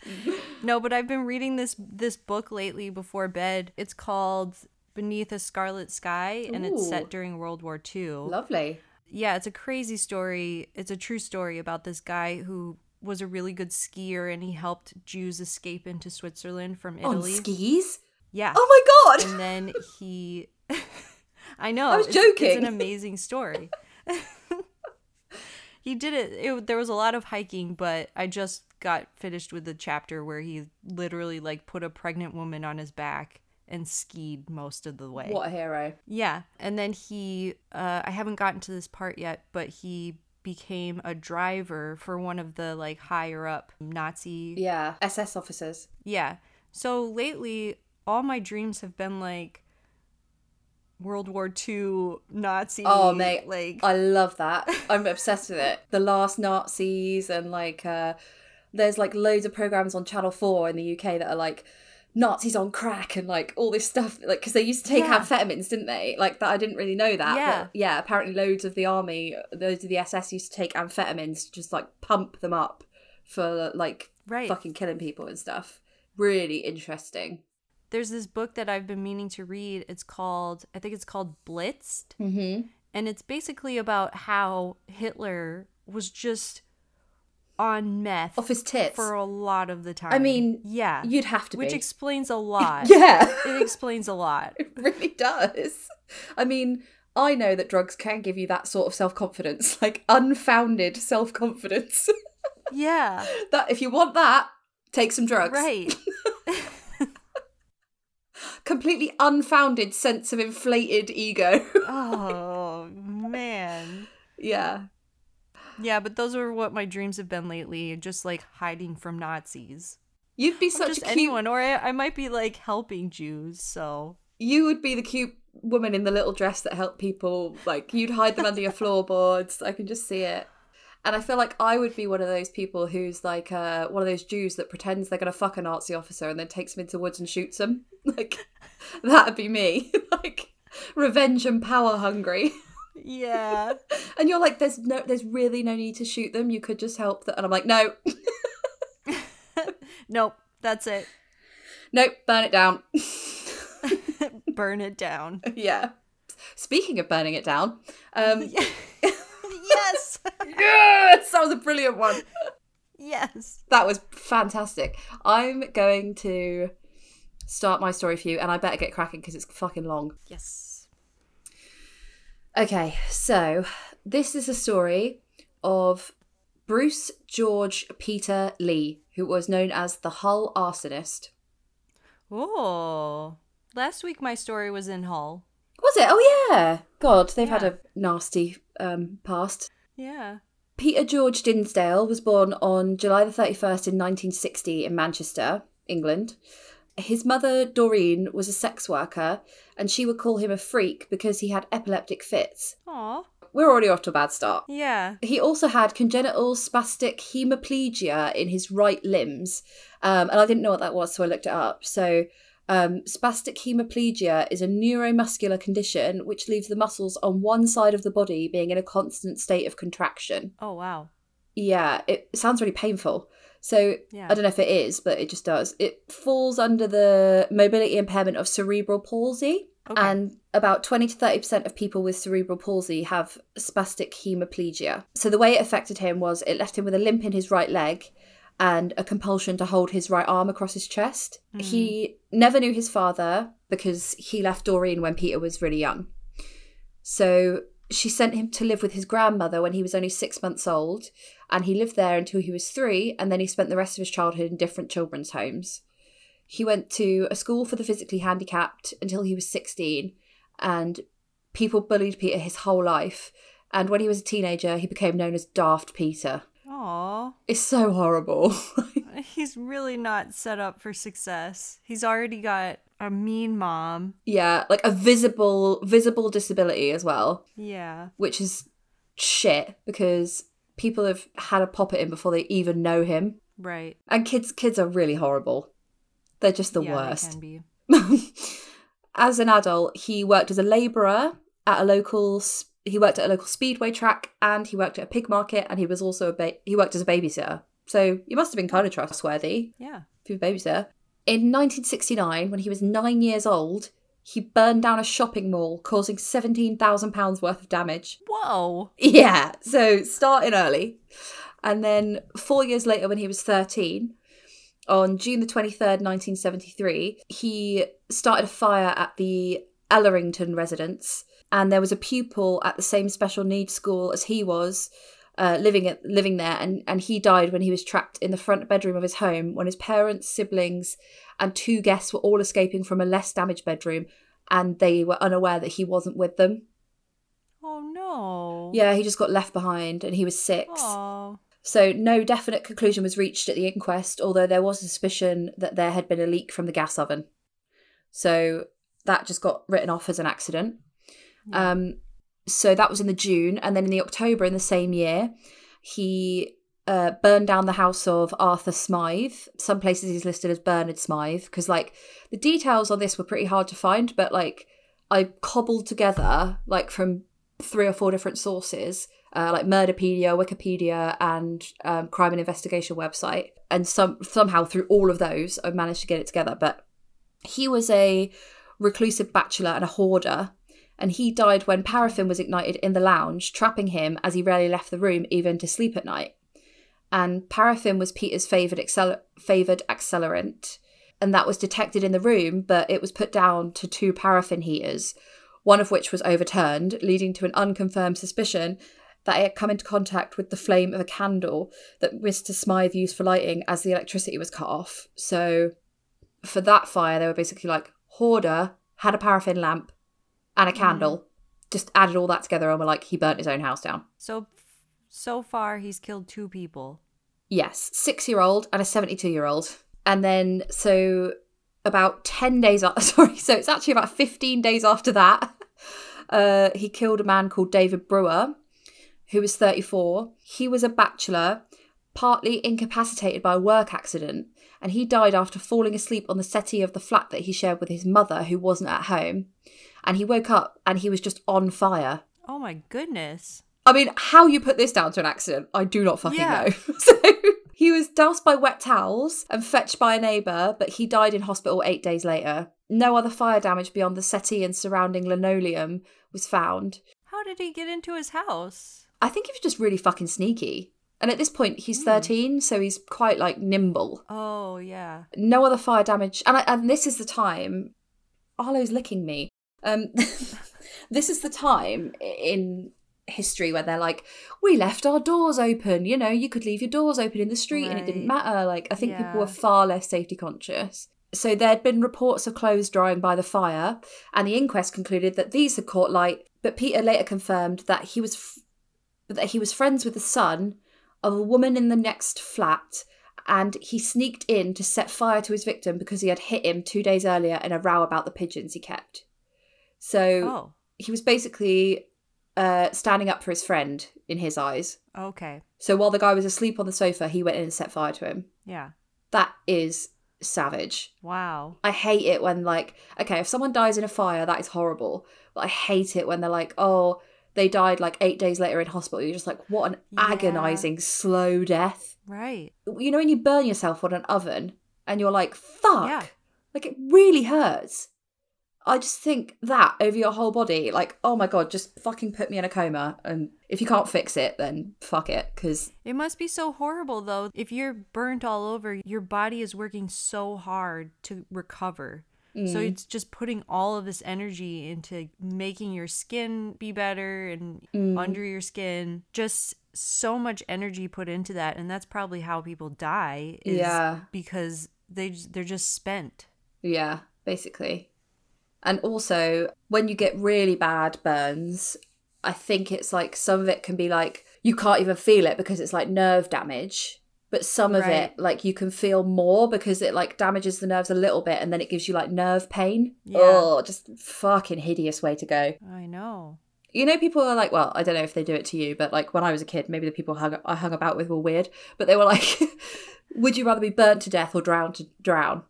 <laughs> no, but I've been reading this this book lately before bed. It's called Beneath a Scarlet Sky and it's set during World War II. Lovely. Yeah, it's a crazy story. It's a true story about this guy who was a really good skier and he helped Jews escape into Switzerland from Italy. On skis. yeah. Oh my god. And then he <laughs> <laughs> I know. I was it's- It's an amazing story. He did it, it. There was a lot of hiking, but I just got finished with the chapter where he literally like put a pregnant woman on his back and skied most of the way. What a hero. Yeah, and then he uh I haven't gotten to this part yet, but he became a driver for one of the like higher up Nazi Yeah. SS officers. yeah. So lately, all my dreams have been like World War II Nazi. Oh, mate. like I love that. <laughs> I'm obsessed with it. The last Nazis and like uh there's like loads of programs on Channel 4 in the UK that are like Nazis on crack and like all this stuff like because they used to take Yeah. amphetamines didn't they like that I didn't really know that Yeah. but yeah apparently loads of the army loads of the SS used to take amphetamines to just like pump them up for like right. fucking killing people and stuff really interesting There's this book that I've been meaning to read. It's called I think it's called Blitzed, mm-hmm. and it's basically about how Hitler was just on meth off his tits for a lot of the time. I mean, yeah, you'd have to which be explains a <laughs> lot. yeah it explains a lot. <laughs> It really does. I mean, I know that drugs can give you that sort of self confidence, <laughs> like unfounded self confidence. Yeah, that if you want that, take some drugs. right. Completely unfounded sense of inflated ego. <laughs> Oh man. yeah. Yeah, but those are what my dreams have been lately, just like hiding from Nazis. You'd be such just a cute. anyone, or I, I might be like helping Jews. So You would be the cute woman in the little dress that helped people. Like you'd hide them under your <laughs> floorboards. I can just see it. And I feel like I would be one of those people who's like uh, one of those Jews that pretends they're gonna fuck a Nazi officer and then takes him into the woods and shoots him. <laughs> Like that'd be me. <laughs> like revenge and power hungry. yeah, <laughs> And you're like, there's no, there's really no need to shoot them. You could just help them. And I'm like, no, nope, that's it. nope, burn it down. Burn it down. yeah. Speaking of burning it down, um, yes, yes, that was a brilliant one. yes. That was fantastic. I'm going to start my story for you, and I better get cracking because it's fucking long. Yes. Okay, so this is a story of Bruce George Peter Lee, who was known as the Hull Arsonist. Oh, last week my story was in Hull. Was it? Oh yeah. God, they've had a nasty um, past. Yeah. Peter George Dinsdale was born on July the 31st in 1960 in Manchester, England. His mother, Doreen, was a sex worker, and she would call him a freak because he had epileptic fits. Aw. We're already off to a bad start. Yeah. He also had congenital spastic hemiplegia in his right limbs, um, and I didn't know what that was, so I looked it up. So, um, spastic hemiplegia is a neuromuscular condition which leaves the muscles on one side of the body being in a constant state of contraction. Oh wow. Yeah, it sounds really painful. So Yeah. I don't know if it is, but it just does. It falls under the mobility impairment of cerebral palsy. Okay. And about 20 to 30% of people with cerebral palsy have spastic hemiplegia. So the way it affected him was it left him with a limp in his right leg and a compulsion to hold his right arm across his chest. Hmm. He never knew his father because he left Doreen when Peter was really young. So she sent him to live with his grandmother when he was only six months old, and he lived there until he was three, and then he spent the rest of his childhood in different children's homes. He went to a school for the physically handicapped until he was 16, and people bullied Peter his whole life. And when he was a teenager, he became known as Daft Peter. Aw. It's so horrible. <laughs> He's really not set up for success. He's already got a mean mom. yeah, like a visible visible disability as well, Yeah. which is shit because people have had a pop at him before they even know him. Right. And kids kids are really horrible. They're just the yeah, worst. They can be. <laughs> as an adult, he worked as a labourer at a local. He worked at a local speedway track, and he worked at a pig market, and he was also a ba- he worked as a babysitter. So you must have been kind of trustworthy Yeah. if you're a babysitter. In 1969, when he was nine years old, he burned down a shopping mall, causing seventeen thousand pounds worth of damage. Whoa. Yeah, so starting early. And then four years later, when he was 13, on June the 23rd, 1973, he started a fire at the Ellerington residence. And there was a pupil at the same special needs school as he was. Uh, living at living there, and and he died when he was trapped in the front bedroom of his home when his parents, siblings, and two guests were all escaping from a less damaged bedroom, and they were unaware that he wasn't with them. Oh no. Yeah, he just got left behind and he was six. So no definite conclusion was reached at the inquest, although there was a suspicion that there had been a leak from the gas oven. So that just got written off as an accident. Yeah. Um, so that was in the June, and then in the October in the same year, he uh, burned down the house of Arthur Smythe. Some places he's listed as Bernard Smythe because like the details on this were pretty hard to find, but like I cobbled together like from three or four different sources, uh, like Murderpedia, Wikipedia, and um, Crime and Investigation website, and some somehow through all of those I managed to get it together. But he was a reclusive bachelor and a hoarder, and he died when paraffin was ignited in the lounge, trapping him as he rarely left the room even to sleep at night. And paraffin was Peter's favoured accel- favoured accelerant, and that was detected in the room, but it was put down to two paraffin heaters, one of which was overturned, leading to an unconfirmed suspicion that it had come into contact with the flame of a candle that Mr. Smythe used for lighting as the electricity was cut off. So, for that fire, they were basically like, Hoarder had a paraffin lamp and a candle, just added all that together and we're like, he burnt his own house down. So so far he's killed two people. Yes, six year old and a 72 year old. And then, so about 10 days, a- <laughs> sorry, so it's actually about 15 days after that, <laughs> uh, he killed a man called David Brewer, who was 34. He was a bachelor, partly incapacitated by a work accident, and he died after falling asleep on the settee of the flat that he shared with his mother, who wasn't at home. And he woke up and he was just on fire. Oh my goodness. I mean, how you put this down to an accident, I do not fucking Yeah. know. <laughs> so he was doused by wet towels and fetched by a neighbour, but he died in hospital eight days later. No other fire damage beyond the settee and surrounding linoleum was found. How did he get into his house? I think he was just really fucking sneaky. And at this point, he's hmm. 13, so he's quite like nimble. Oh yeah. No other fire damage. And, I, and this is the time. Arlo's licking me. Um, <laughs> this is the time in history where they're like, we left our doors open. You know, you could leave your doors open in the street and it didn't matter. Like, I think people were far less safety conscious. So there'd been reports of clothes drying by the fire, and the inquest concluded that these had caught light. But Peter later confirmed that he was f- that he was friends with the son of a woman in the next flat, and he sneaked in to set fire to his victim because he had hit him two days earlier in a row about the pigeons he kept. So Oh. he was basically uh, standing up for his friend in his eyes. Okay. So while the guy was asleep on the sofa, he went in and set fire to him. Yeah. That is savage. Wow. I hate it when like, okay, if someone dies in a fire, that is horrible. But I hate it when they're like, oh, they died like eight days later in hospital. You're just like, what an Yeah. agonizing slow death. Right. You know when you burn yourself on an oven and you're like, fuck. Yeah. Like it really hurts. I just think that over your whole body, like, oh my god, just fucking put me in a coma. And if you can't fix it, then fuck it. Because It must be so horrible though. If you're burnt all over, your body is working so hard to recover. So mm. it's just putting all of this energy into making your skin be better and mm. under your skin. Just so much energy put into that, and that's probably how people die. Is Yeah. because they they're just spent. Yeah, basically. And also, when you get really bad burns, I think it's like some of it can be like you can't even feel it because it's like nerve damage. But some of Right. it, like you can feel more because it like damages the nerves a little bit and then it gives you like nerve pain. Yeah. Oh, just fucking hideous way to go. I know. You know, people are like, well, I don't know if they do it to you, but like when I was a kid, maybe the people hung, I hung about with were weird, but they were like, <laughs> would you rather be burnt to death or drowned to drown?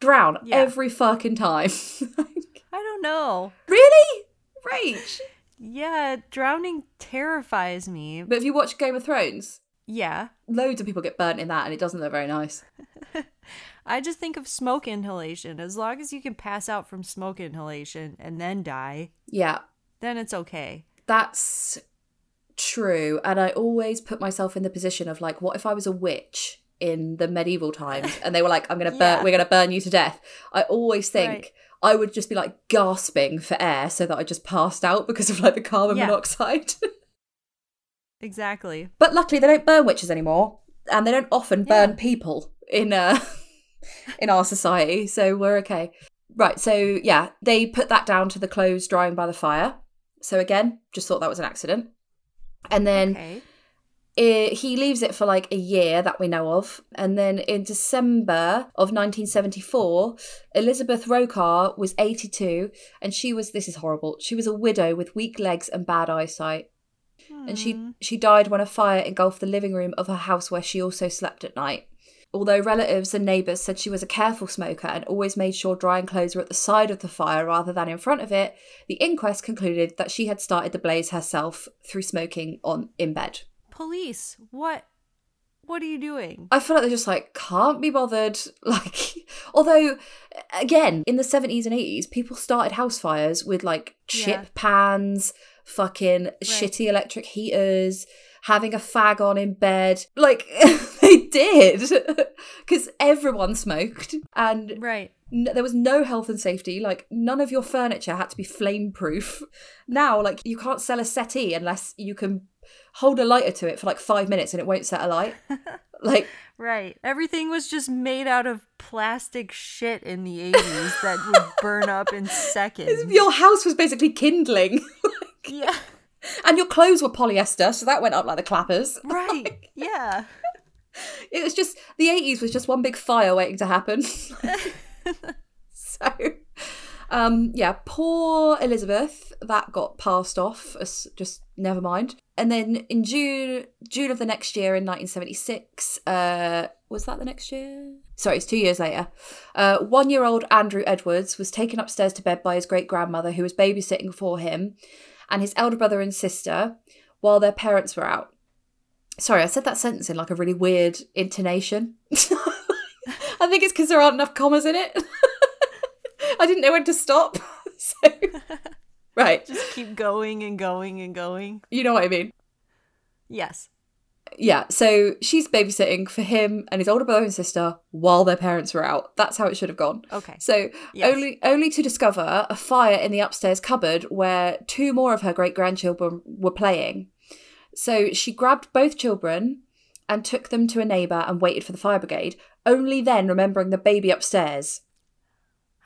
Drown Yeah. every fucking time. <laughs> I don't know. really? Rage. Yeah, drowning terrifies me. But if you watch Game of Thrones, Yeah. loads of people get burnt in that and it doesn't look very nice. <laughs> I just think of smoke inhalation. As long as you can pass out from smoke inhalation and then die, Yeah, then it's okay. that's true. And I always put myself in the position of like, what if I was a witch in the medieval times and they were like, I'm gonna burn Yeah. we're gonna burn you to death. I always think Right. I would just be like gasping for air so that I just passed out because of like the carbon Yeah. monoxide. <laughs> Exactly. but luckily they don't burn witches anymore. And they don't often burn Yeah. people in uh <laughs> in our society, so we're okay. Right, so yeah, they put that down to the clothes drying by the fire. So again, just thought that was an accident. And then Okay. It, he leaves it for like a year that we know of. And then in December of 1974, Elizabeth Rokar was 82 and she was, this is horrible, she was a widow with weak legs and bad eyesight. And she, Hmm. she died when a fire engulfed the living room of her house where she also slept at night. Although relatives and neighbours said she was a careful smoker and always made sure drying clothes were at the side of the fire rather than in front of it, the inquest concluded that she had started the blaze herself through smoking on in bed. Police, what what are you doing? I feel like they're just like can't be bothered. <laughs> Like, although again, in the seventies and eighties, people started house fires with like chip Yeah. pans, fucking shitty electric heaters, having a fag on in bed. Like <laughs> they did, <laughs> because everyone smoked, and Right. n- there was no health and safety. Like none of your furniture had to be flame proof. Now, like you can't sell a settee unless you can hold a lighter to it for like five minutes and it won't set a light. <laughs> like Right. Everything was just made out of plastic shit in the 80s that would <laughs> burn up in seconds. your house was basically kindling, <laughs> Yeah. and your clothes were polyester, so that went up like the clappers. Right. Yeah. It was just the eighties was just one big fire waiting to happen. so, um, yeah, poor Elizabeth that got passed off. As just never mind. And then in June, June of the next year, in 1976, uh, was that the next year? Sorry, it's two years later. Uh, one-year-old Andrew Edwards was taken upstairs to bed by his great grandmother, who was babysitting for him, and his elder brother and sister, while their parents were out. Sorry, I said that sentence in like a really weird intonation. <laughs> I think it's because there aren't enough commas in it. <laughs> I didn't know when to stop. <laughs> so, right, Just keep going and going and going. you know what I mean. Yes. Yeah, so she's babysitting for him and his older brother and sister while their parents were out. That's how it should have gone. Okay. So Yes. only only to discover a fire in the upstairs cupboard where two more of her great grandchildren were playing. So she grabbed both children and took them to a neighbour and waited for the fire brigade, only then remembering the baby upstairs.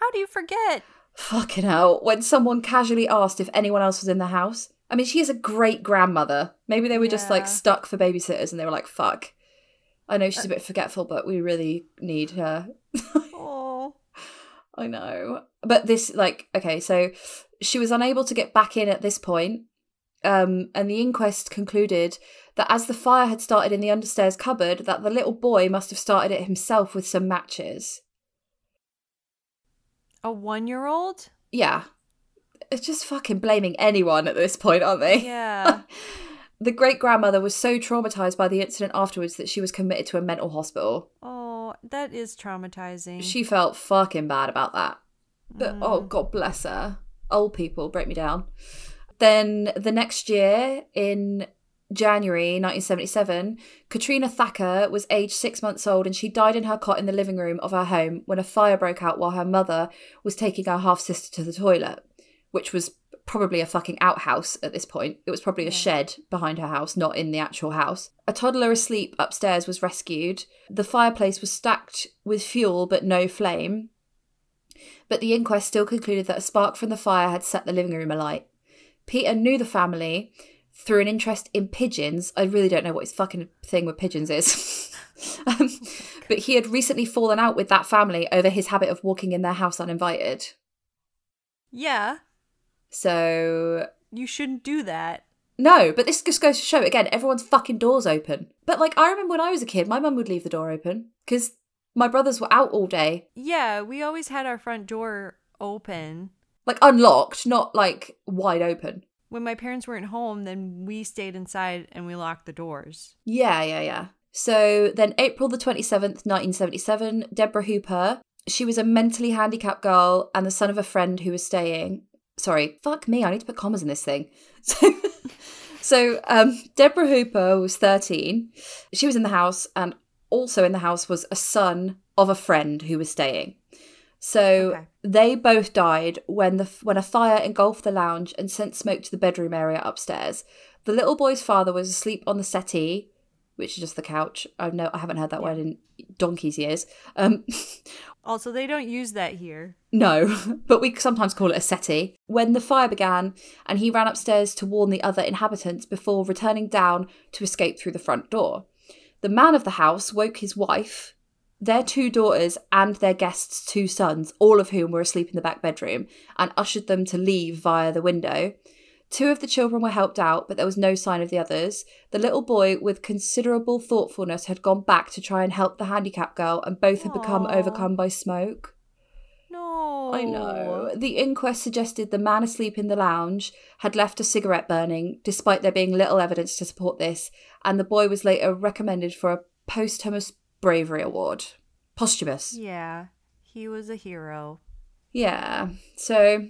How do you forget? Fucking hell, when someone casually asked if anyone else was in the house. I mean, she is a great grandmother. Maybe they were just like stuck for babysitters and they were like, fuck. I know she's a bit forgetful, but we really need her. <laughs> Oh. I know. But this, like, okay, so she was unable to get back in at this point, Um, and the inquest concluded that as the fire had started in the understairs cupboard, that the little boy must have started it himself with some matches. A one year old? Yeah. It's just fucking blaming anyone at this point, aren't they? Yeah. <laughs> The great grandmother was so traumatized by the incident afterwards that she was committed to a mental hospital. oh, that is traumatizing. She felt fucking bad about that. But oh, mm. God bless her. Old people break me down. Then the next year, in January 1977, Katrina Thacker was aged six months old and she died in her cot in the living room of her home when a fire broke out while her mother was taking her half sister to the toilet, which was probably a fucking outhouse at this point. It was probably a shed behind her house, not in the actual house. A toddler asleep upstairs was rescued. The fireplace was stacked with fuel but no flame. But the inquest still concluded that a spark from the fire had set the living room alight. Peter knew the family through an interest in pigeons. I really don't know what his fucking thing with pigeons is. <laughs> um, but he had recently fallen out with that family over his habit of walking in their house uninvited. Yeah, So you shouldn't do that. No, but this just goes to show again, everyone's fucking doors open. But like, I remember when I was a kid, my mum would leave the door open because my brothers were out all day, Yeah, we always had our front door open. like unlocked, not like wide open. When my parents weren't home, then we stayed inside and we locked the doors. Yeah, yeah, yeah. So then, April the 27th, 1977, Deborah Hooper, she was a mentally handicapped girl and the son of a friend who was staying. Sorry, fuck me, I need to put commas in this thing. <laughs> So, so um, Deborah Hooper was 13. She was in the house, and also in the house was a son of a friend who was staying. So Okay. They both died when the when a fire engulfed the lounge and sent smoke to the bedroom area upstairs. The little boy's father was asleep on the settee, which is just the couch. I know I haven't heard that word in donkey's years. Um, <laughs> Also, they don't use that here. no, <laughs> but we sometimes call it a settee. When the fire began, and he ran upstairs to warn the other inhabitants before returning down to escape through the front door. The man of the house woke his wife, their two daughters, and their guests' two sons, all of whom were asleep in the back bedroom, and ushered them to leave via the window. Two of the children were helped out, but there was no sign of the others. The little boy, with considerable thoughtfulness, had gone back to try and help the handicapped girl, and both had become overcome by smoke. No. I know. The inquest suggested the man asleep in the lounge had left a cigarette burning, despite there being little evidence to support this, and the boy was later recommended for a posthumous bravery award. Posthumous. Yeah, he was a hero. Yeah. So,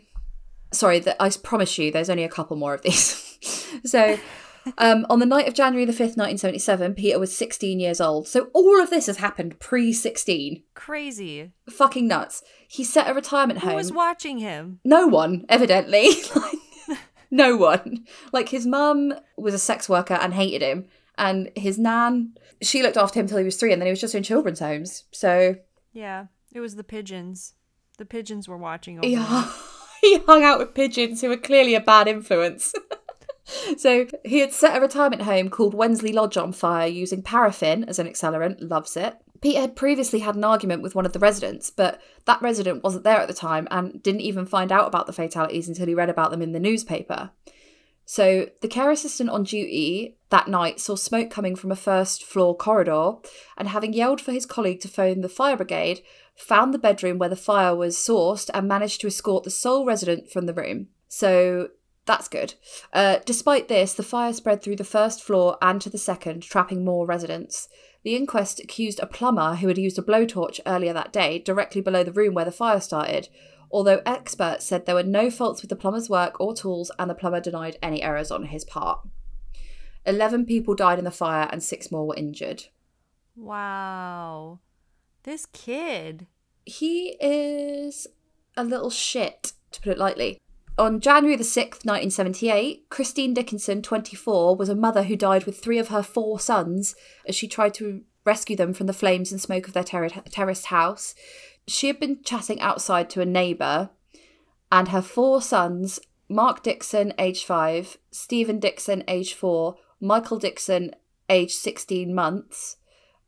sorry, that I promise you, there's only a couple more of these. <laughs> so, <laughs> um, on the night of January the 5th, 1977, Peter was 16 years old. So, all of this has happened pre 16. Crazy. Fucking nuts. He set a retirement Who home. Who was watching him? no one, evidently. <laughs> Like, no one. Like his mum was a sex worker and hated him, and his nan, she looked after him till he was three, and then he was just in children's homes. So Yeah, it was the pigeons. The pigeons were watching over he, him. <laughs> he hung out with pigeons who were clearly a bad influence. <laughs> so he had set a retirement home called Wensley Lodge on fire using paraffin as an accelerant. Loves it. Peter had previously had an argument with one of the residents, but that resident wasn't there at the time and didn't even find out about the fatalities until he read about them in the newspaper. So the care assistant on duty that night saw smoke coming from a first floor corridor and having yelled for his colleague to phone the fire brigade, found the bedroom where the fire was sourced and managed to escort the sole resident from the room. So that's good. Uh, despite this, the fire spread through the first floor and to the second, trapping more residents. The inquest accused a plumber who had used a blowtorch earlier that day directly below the room where the fire started, although experts said there were no faults with the plumber's work or tools and the plumber denied any errors on his part. 11 people died in the fire and six more were injured. Wow. This kid. He is a little shit, to put it lightly. On January the 6th, 1978, Christine Dickinson, 24, was a mother who died with three of her four sons as she tried to rescue them from the flames and smoke of their terra- terraced house. She had been chatting outside to a neighbour, and her four sons, Mark Dixon, age 5, Stephen Dixon, age 4, Michael Dixon, age 16 months,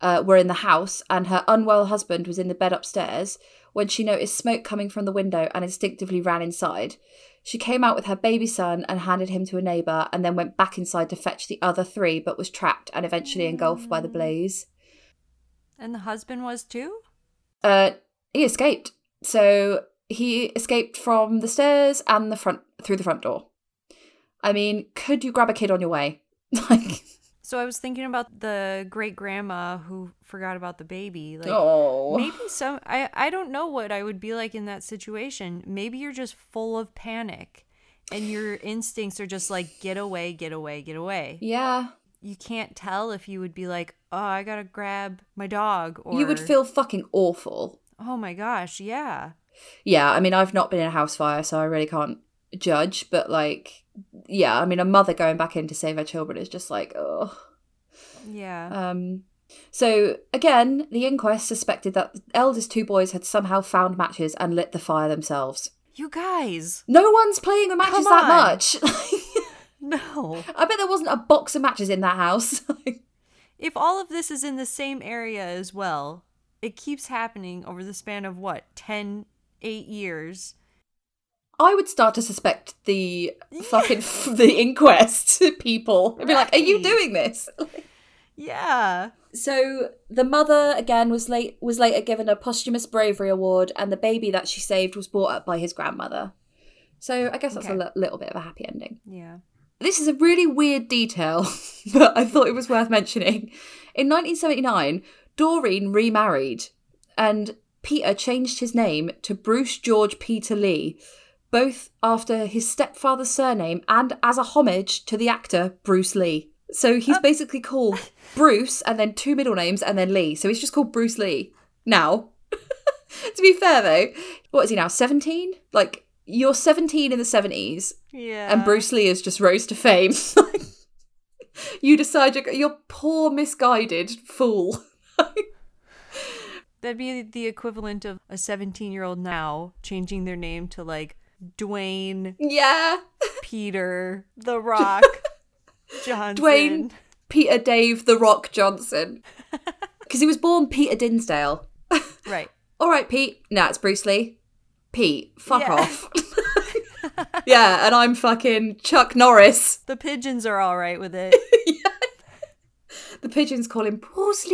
uh, were in the house, and her unwell husband was in the bed upstairs when she noticed smoke coming from the window and instinctively ran inside. She came out with her baby son and handed him to a neighbour, and then went back inside to fetch the other three, but was trapped and eventually engulfed by the blaze. And the husband was too? Uh, he escaped. So he escaped from the stairs and the front through the front door. I mean, could you grab a kid on your way? <laughs> like, So I was thinking about the great grandma who forgot about the baby. Like oh. maybe some I I don't know what I would be like in that situation. Maybe you're just full of panic and your instincts are just like get away, get away, get away. Yeah. You can't tell if you would be like, "Oh, I got to grab my dog," or You would feel fucking awful. "Oh my gosh, yeah." Yeah, I mean, I've not been in a house fire, so I really can't judge, but like, yeah, I mean, a mother going back in to save her children is just like, oh. Yeah. Um, so again, the inquest suspected that the eldest two boys had somehow found matches and lit the fire themselves. you guys. No one's playing with matches that much. <laughs> No. I bet there wasn't a box of matches in that house. <laughs> If all of this is in the same area as well, it keeps happening over the span of what, 10, 8 years. I would start to suspect the fucking <laughs> the inquest people. I'd be like, "Are you doing this?" <laughs> Yeah. So the mother again was late was later given a posthumous bravery award, and the baby that she saved was brought up by his grandmother. So I guess that's a Okay. li- little bit of a happy ending. Yeah. This is a really weird detail, <laughs> but I thought it was worth mentioning. In 1979, Doreen remarried, and Peter changed his name to Bruce George Peter Lee, both after his stepfather's surname and as a homage to the actor Bruce Lee. So he's oh. basically called <laughs> Bruce and then two middle names and then Lee. So he's just called Bruce Lee now. <laughs> to be fair though, what is he now? 17? Like, you're 17 in the 70s Yeah. and Bruce Lee has just rose to fame. <laughs> you decide you're, you're poor, misguided fool. That'd be the equivalent of a 17 year old now changing their name to like Dwayne, Yeah. Peter, <laughs> The Rock, Johnson. Dwayne, Peter Dave The Rock Johnson. <laughs> Because he was born Peter Dinsdale. Right. <laughs> All right, Pete. No, it's Bruce Lee. Pete, fuck Yeah. off. yeah, and I'm fucking Chuck Norris. The pigeons are all right with it. The pigeons call him Bruce.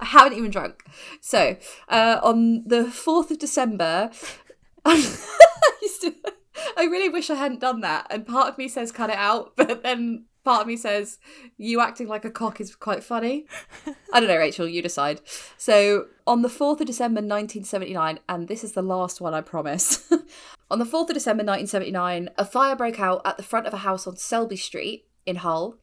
I haven't even drunk. So, uh, on the 4th of December, <laughs> to. I really wish I hadn't done that. And part of me says cut it out, <laughs> but then part of me says you acting like a cock is quite funny. I don't know, Rachel, you decide. So, on the 4th of December 1979, and this is the last one, I promise. <laughs> on the 4th of December 1979, a fire broke out at the front of a house on Selby Street in Hull.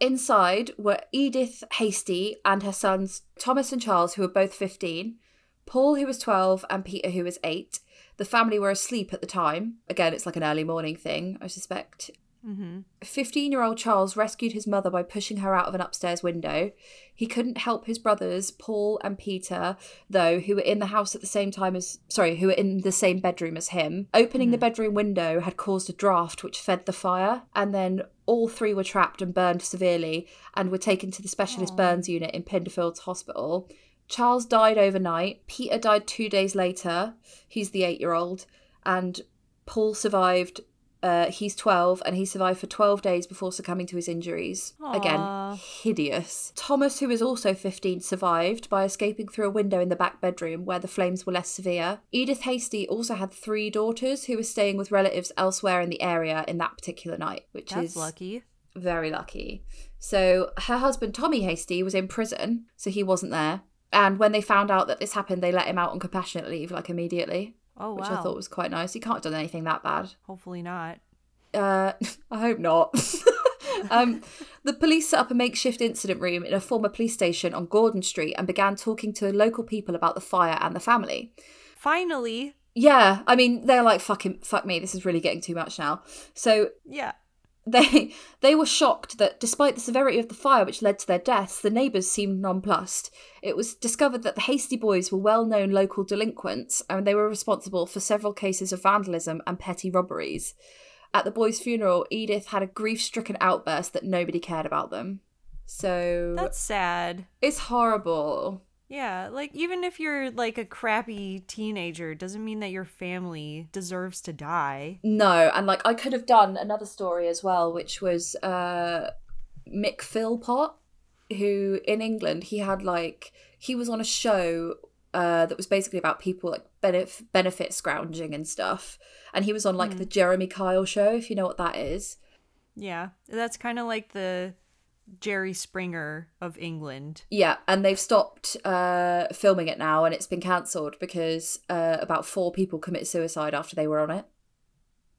Inside were Edith Hastie and her sons Thomas and Charles, who were both 15, Paul, who was 12, and Peter, who was 8. The family were asleep at the time. Again, it's like an early morning thing, I suspect. Mm-hmm. 15 year old Charles rescued his mother by pushing her out of an upstairs window. He couldn't help his brothers, Paul and Peter, though, who were in the house at the same time as, sorry, who were in the same bedroom as him. Opening the bedroom window had caused a draft which fed the fire, and then all three were trapped and burned severely and were taken to the specialist burns unit in Pinderfields Hospital. Charles died overnight. Peter died two days later. He's the eight year old. And Paul survived. Uh, he's 12 and he survived for 12 days before succumbing to his injuries. Aw. Again, hideous. Thomas, who is also 15, survived by escaping through a window in the back bedroom where the flames were less severe. Edith Hastie also had three daughters who were staying with relatives elsewhere in the area in that particular night, which That's is lucky. very lucky. So her husband Tommy Hastie was in prison, so he wasn't there. And when they found out that this happened, they let him out on compassionate leave like immediately, Oh, which wow. I thought was quite nice. He can't have done anything that bad. Hopefully not. Uh, <laughs> I hope not. <laughs> um, the police set up a makeshift incident room in a former police station on Gordon Street and began talking to local people about the fire and the family. Finally. Yeah, I mean they're like fucking fuck me. This is really getting too much now. So Yeah. They <laughs> they were shocked that despite the severity of the fire which led to their deaths, the neighbours seemed nonplussed. It was discovered that the Hastie Boys were well-known local delinquents, and they were responsible for several cases of vandalism and petty robberies. At the boys' funeral, Edith had a grief-stricken outburst that nobody cared about them. So That's sad. it's horrible. Yeah, like even if you're like a crappy teenager, doesn't mean that your family deserves to die. No, and like I could have done another story as well, which was uh Mick Philpott, who in England he had like he was on a show uh that was basically about people like benef- benefit scrounging and stuff, and he was on like the Jeremy Kyle show, if you know what that is. Yeah. That's kind of like the Jerry Springer of England. Yeah, and they've stopped uh, filming it now, and it's been cancelled because uh, about four people commit suicide after they were on it.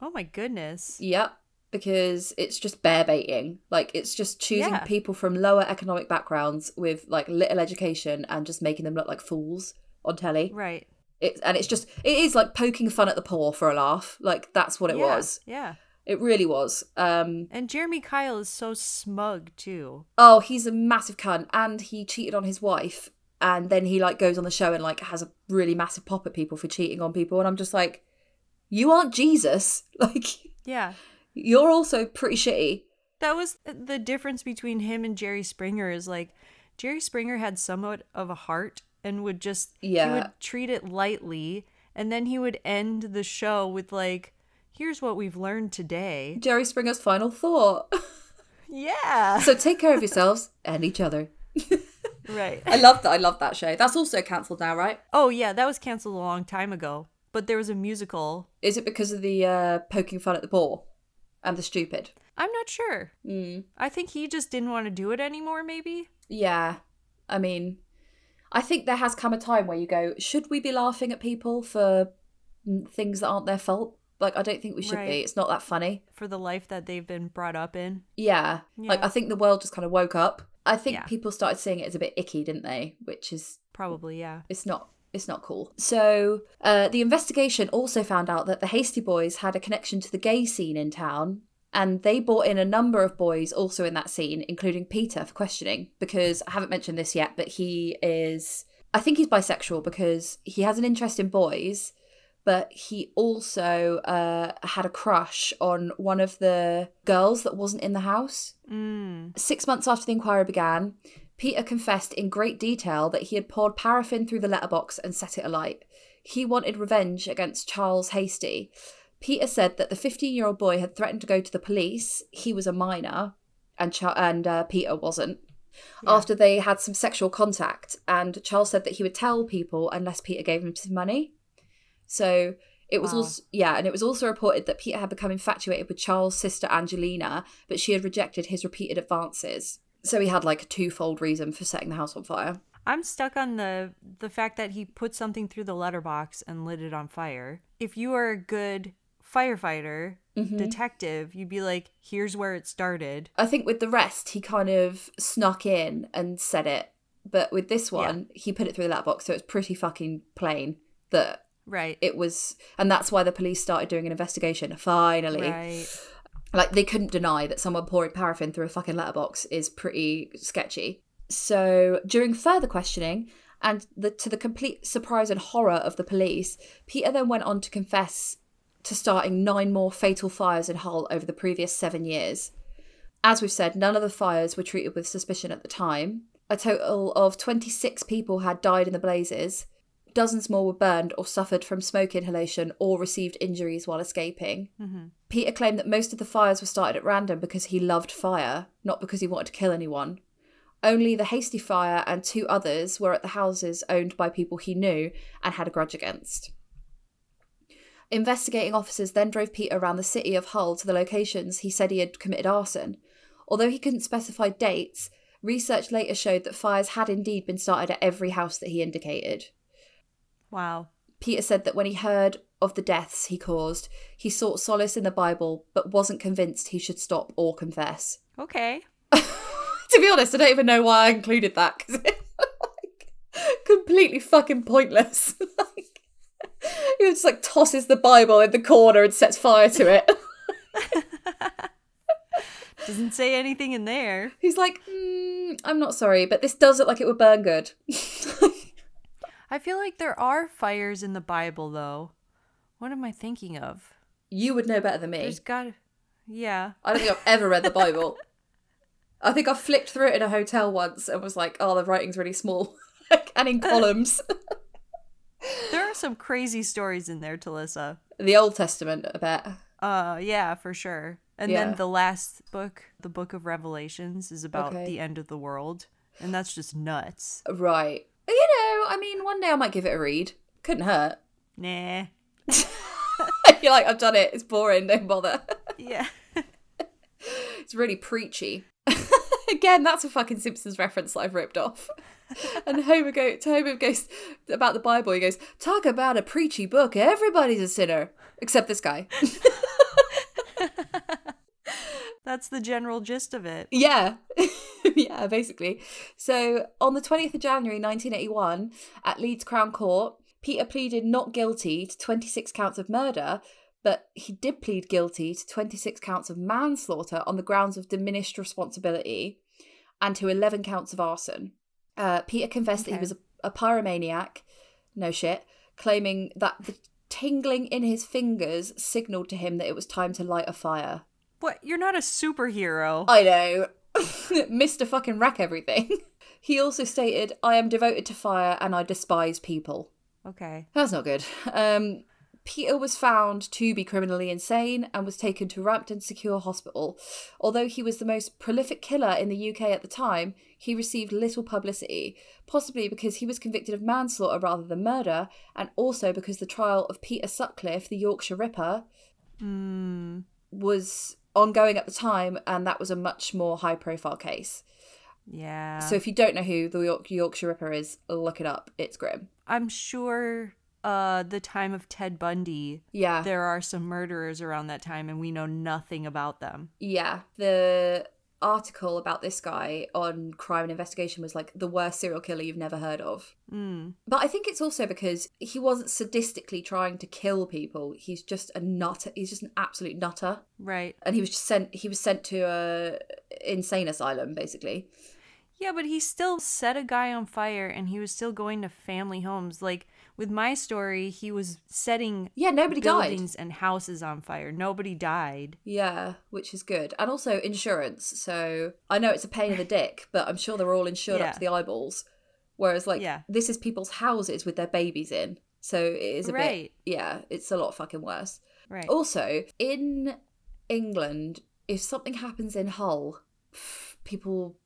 Oh my goodness. Yep, because it's just bear baiting. Like it's just choosing Yeah. people from lower economic backgrounds with like little education and just making them look like fools on telly. Right. It, and it's just it is like poking fun at the poor for a laugh. Like that's what it yeah. was. Yeah. It really was. Um And Jeremy Kyle is so smug too. oh, he's a massive cunt and he cheated on his wife and then he like goes on the show and like has a really massive pop at people for cheating on people and I'm just like you aren't Jesus. <laughs> Like Yeah. you're also pretty shitty. That was the difference between him and Jerry Springer is like Jerry Springer had somewhat of a heart and would just yeah he would treat it lightly and then he would end the show with like here's what we've learned today. Jerry Springer's final thought. Yeah. <laughs> so take care of yourselves and each other. <laughs> right. I love that. I love that show. That's also cancelled now, right? Oh yeah, that was canceled a long time ago. But there was a musical. Is it because of the uh, poking fun at the poor and the stupid? I'm not sure. Mm. I think he just didn't want to do it anymore maybe. Yeah. I mean, I think there has come a time where you go, should we be laughing at people for mm, things that aren't their fault? Like, I don't think we should Right. be. It's not that funny. For the life that they've been brought up in. Yeah. Like, I think the world just kind of woke up. I think Yeah. people started seeing it as a bit icky, didn't they? Which is Probably, yeah. it's not it's not cool. So uh, the investigation also found out that the Hastie Boys had a connection to the gay scene in town, and they brought in a number of boys also in that scene, including Peter for questioning. Because I haven't mentioned this yet, but he is I think he's bisexual because he has an interest in boys, but he also uh, had a crush on one of the girls that wasn't in the house. Mm. Six months after the inquiry began, Peter confessed in great detail that he had poured paraffin through the letterbox and set it alight. He wanted revenge against Charles Hastie. Peter said that the 15 year old boy had threatened to go to the police. He was a minor, and, Char- and uh, Peter wasn't. After they had some sexual contact, and Charles said that he would tell people unless Peter gave him some money. So it was Wow. also yeah, and it was also reported that Peter had become infatuated with Charles' sister Angelina, but she had rejected his repeated advances. So he had like a twofold reason for setting the house on fire. I'm stuck on the the fact that he put something through the letterbox and lit it on fire. If you are a good firefighter, Mm-hmm. detective, you'd be like, here's where it started. I think with the rest, he kind of snuck in and said it, but with this one, he put it through the letterbox, so it's pretty fucking plain that Right. it was, and that's why the police started doing an investigation. Finally, right. like they couldn't deny that someone pouring paraffin through a fucking letterbox is pretty sketchy. So during further questioning, and the, to the complete surprise and horror of the police, Peter then went on to confess to starting nine more fatal fires in Hull over the previous seven years. As we've said, none of the fires were treated with suspicion at the time. A total of 26 people had died in the blazes. Dozens more were burned or suffered from smoke inhalation or received injuries while escaping. Mm-hmm. Peter claimed that most of the fires were started at random because he loved fire, not because he wanted to kill anyone. Only the Hastie Fire and two others were at the houses owned by people he knew and had a grudge against. Investigating officers then drove Peter around the city of Hull to the locations he said he had committed arson. Although he couldn't specify dates, research later showed that fires had indeed been started at every house that he indicated. Wow. Peter said that when he heard of the deaths he caused, he sought solace in the Bible but wasn't convinced he should stop or confess. Okay. <laughs> to be honest, I don't even know why I included that because <laughs> it's like completely fucking pointless. <laughs> like, he just like tosses the Bible in the corner and sets fire to it. Doesn't say anything in there. He's like, mm, I'm not sorry, but this does look like it would burn good. I feel like there are fires in the Bible though. What am I thinking of? you would know better than me. There's got Yeah. I don't think I've ever read the Bible. I think I flipped through it in a hotel once and was like, oh, the writing's really small <laughs> and in columns. <laughs> There are some crazy stories in there, Talissa. the Old Testament, I bet. Uh yeah, for sure. And Yeah. then the last book, the book of Revelations, is about Okay. the end of the world. And that's just nuts. Right. You know, I mean, one day I might give it a read. Couldn't hurt. <laughs> Nah. You're like, I've done it. It's boring. Don't bother. <laughs> Yeah. It's really preachy. <laughs> Again, that's a fucking Simpsons reference that I've ripped off. And Homer go Homer goes about the Bible. He goes, "Talk about a preachy book. Everybody's a sinner except this guy." That's the general gist of it. Yeah. <laughs> yeah, basically. So on the 20th of January 1981, at Leeds Crown Court, Peter pleaded not guilty to 26 counts of murder, but he did plead guilty to 26 counts of manslaughter on the grounds of diminished responsibility and to 11 counts of arson. Uh, Peter confessed that he was a, a pyromaniac, no shit, claiming that the tingling in his fingers signaled to him that it was time to light a fire. What? You're not a superhero. I know. <laughs> Mr. fucking wreck everything. <laughs> He also stated, I am devoted to fire and I despise people. okay. That's not good. Um, Peter was found to be criminally insane and was taken to Rampton Secure Hospital. Although he was the most prolific killer in the UK at the time, he received little publicity, possibly because he was convicted of manslaughter rather than murder, and also because the trial of Peter Sutcliffe, the Yorkshire Ripper, Hmm. was ongoing at the time, and that was a much more high profile case. Yeah. So if you don't know who the York- Yorkshire Ripper is, look it up. It's grim. I'm sure uh the time of Ted Bundy, Yeah. there are some murderers around that time and we know nothing about them. Yeah. The article about this guy on crime and investigation was like the worst serial killer you've never heard of. Mm. But I think it's also because he wasn't sadistically trying to kill people. He's just a nutter. He's just an absolute nutter. Right. And he was just sent he was sent to a insane asylum basically. Yeah, but he still set a guy on fire and he was still going to family homes. Like with my story, he was setting Yeah, nobody died. buildings and houses on fire. Nobody died. Yeah, which is good. And also insurance. So I know it's a pain in the dick, but I'm sure they're all insured up to the eyeballs. Whereas, like, Yeah. this is people's houses with their babies in. So it is a Right. bit, yeah, it's a lot fucking worse. Right. Also, in England, if something happens in Hull, people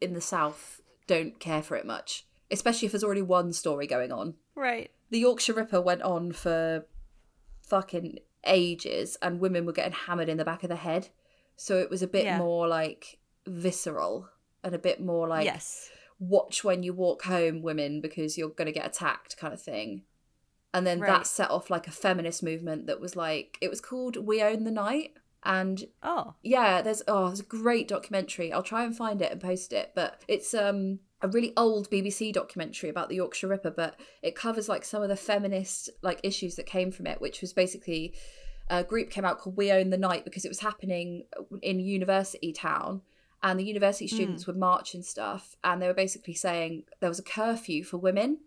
in the south don't care for it much, especially if there's already one story going on Right. the Yorkshire Ripper went on for fucking ages and women were getting hammered in the back of the head. So it was a bit Yeah. more like visceral and a bit more like yes. watch when you walk home women because you're going to get attacked kind of thing. And then Right. that set off like a feminist movement that was like it was called We Own the Night and Oh. yeah there's oh there's a great documentary. I'll try and find it and post it but it's um a really old bbc documentary about the yorkshire ripper but it covers like some of the feminist like issues that came from it which was basically a group came out called we own the night because it was happening in university town and the university students would march and stuff and they were basically saying there was a curfew for women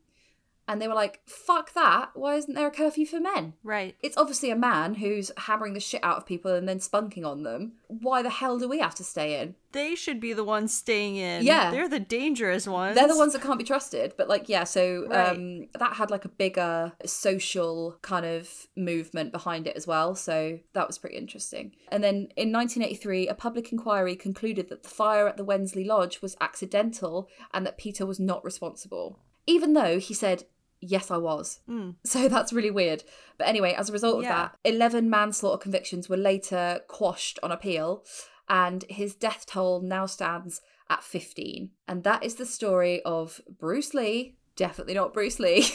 and they were like fuck that why isn't there a curfew for men Right. it's obviously a man who's hammering the shit out of people and then spunking on them. Why the hell do we have to stay in? They should be the ones staying in. Yeah. They're the dangerous ones. They're the ones that can't be trusted. But like, yeah, so Right. um, that had like a bigger social kind of movement behind it as well. So that was pretty interesting. And then in 1983, a public inquiry concluded that the fire at the Wensley Lodge was accidental and that Peter was not responsible, even though he said. Yes, I was. Mm. So <laughs> that's really weird. But anyway, as a result of Yeah. that, 11 manslaughter convictions were later quashed on appeal, and his death toll now stands at 15. And that is the story of Bruce Lee, definitely not Bruce Lee,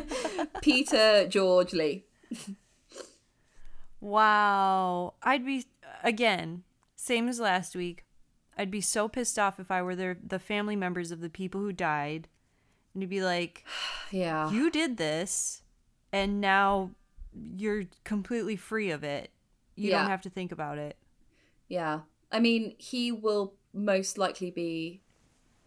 <laughs> Peter George Lee. <laughs> Wow. I'd be again, same as last week. I'd be so pissed off if I were the the family members of the people who died and to be like, <sighs> Yeah. "You did this and now you're completely free of it. You Yeah. don't have to think about it." Yeah. I mean, he will most likely be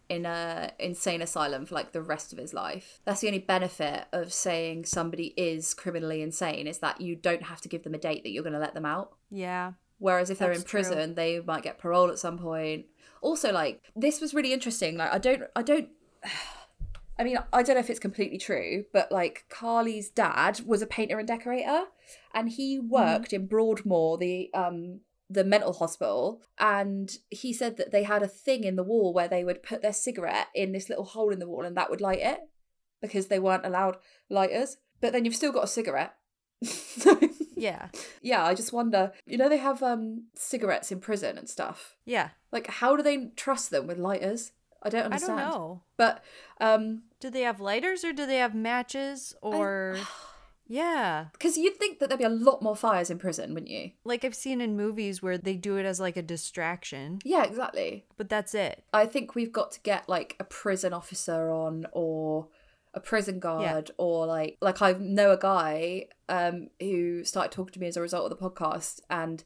in a insane asylum for like the rest of his life. That's the only benefit of saying somebody is criminally insane is that you don't have to give them a date that you're going to let them out. Yeah. Whereas if they're in That's true. prison, they might get parole at some point. Also, like this was really interesting. Like I don't, I don't. I mean, I don't know if it's completely true, but like Carly's dad was a painter and decorator, and he Mm-hmm. worked in Broadmoor, the um the mental hospital, and he said that they had a thing in the wall where they would put their cigarette in this little hole in the wall, and that would light it because they weren't allowed lighters. But then you've still got a cigarette. <laughs> Yeah. yeah, I just wonder. You know, they have um cigarettes in prison and stuff. Yeah. Like, how do they trust them with lighters? I don't understand. I don't know. But um, Do they have lighters or do they have matches or <sighs> Yeah. because you'd think that there'd be a lot more fires in prison, wouldn't you? Like I've seen in movies where they do it as like a distraction, Yeah, exactly. but that's it. I think we've got to get like a prison officer on or a prison guard or like like I know a guy um who started talking to me as a result of the podcast and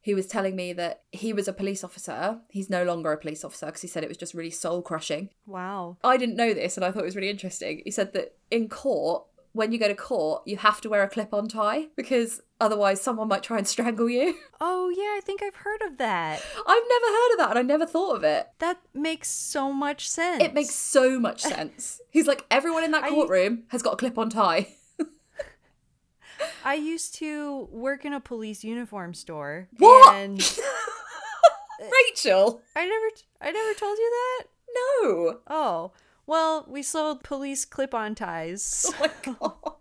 he was telling me that he was a police officer. He's no longer a police officer because he said it was just really soul crushing. Wow. I didn't know this and I thought it was really interesting. He said that in court, when you go to court, you have to wear a clip on tie because otherwise someone might try and strangle you. <laughs> Oh, yeah, I think I've heard of that. I've never heard of that and I never thought of it. That makes so much sense. It makes so much <laughs> sense. He's like, everyone in that I- courtroom has got a clip on tie. I used to work in a police uniform store. What? And <laughs> uh, Rachel? I never I never told you that? No. Oh. Well, we sold police clip-on ties. <laughs> Oh my god.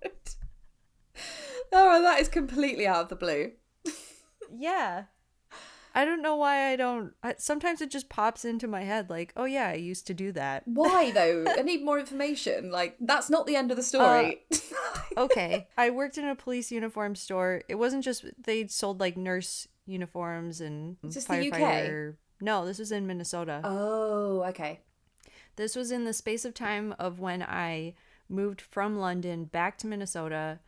Oh, that is completely out of the blue. <laughs> yeah. I don't know why I don't I, sometimes it just pops into my head like, "Oh yeah, I used to do that." Why <laughs> though? I need more information. Like, that's not the end of the uh, story. <laughs> okay. I worked in a police uniform store. It wasn't just they sold like nurse uniforms and Is this the UK? firefighter. No, this was in Minnesota. oh, okay. This was in the space of time of when I moved from London back to Minnesota,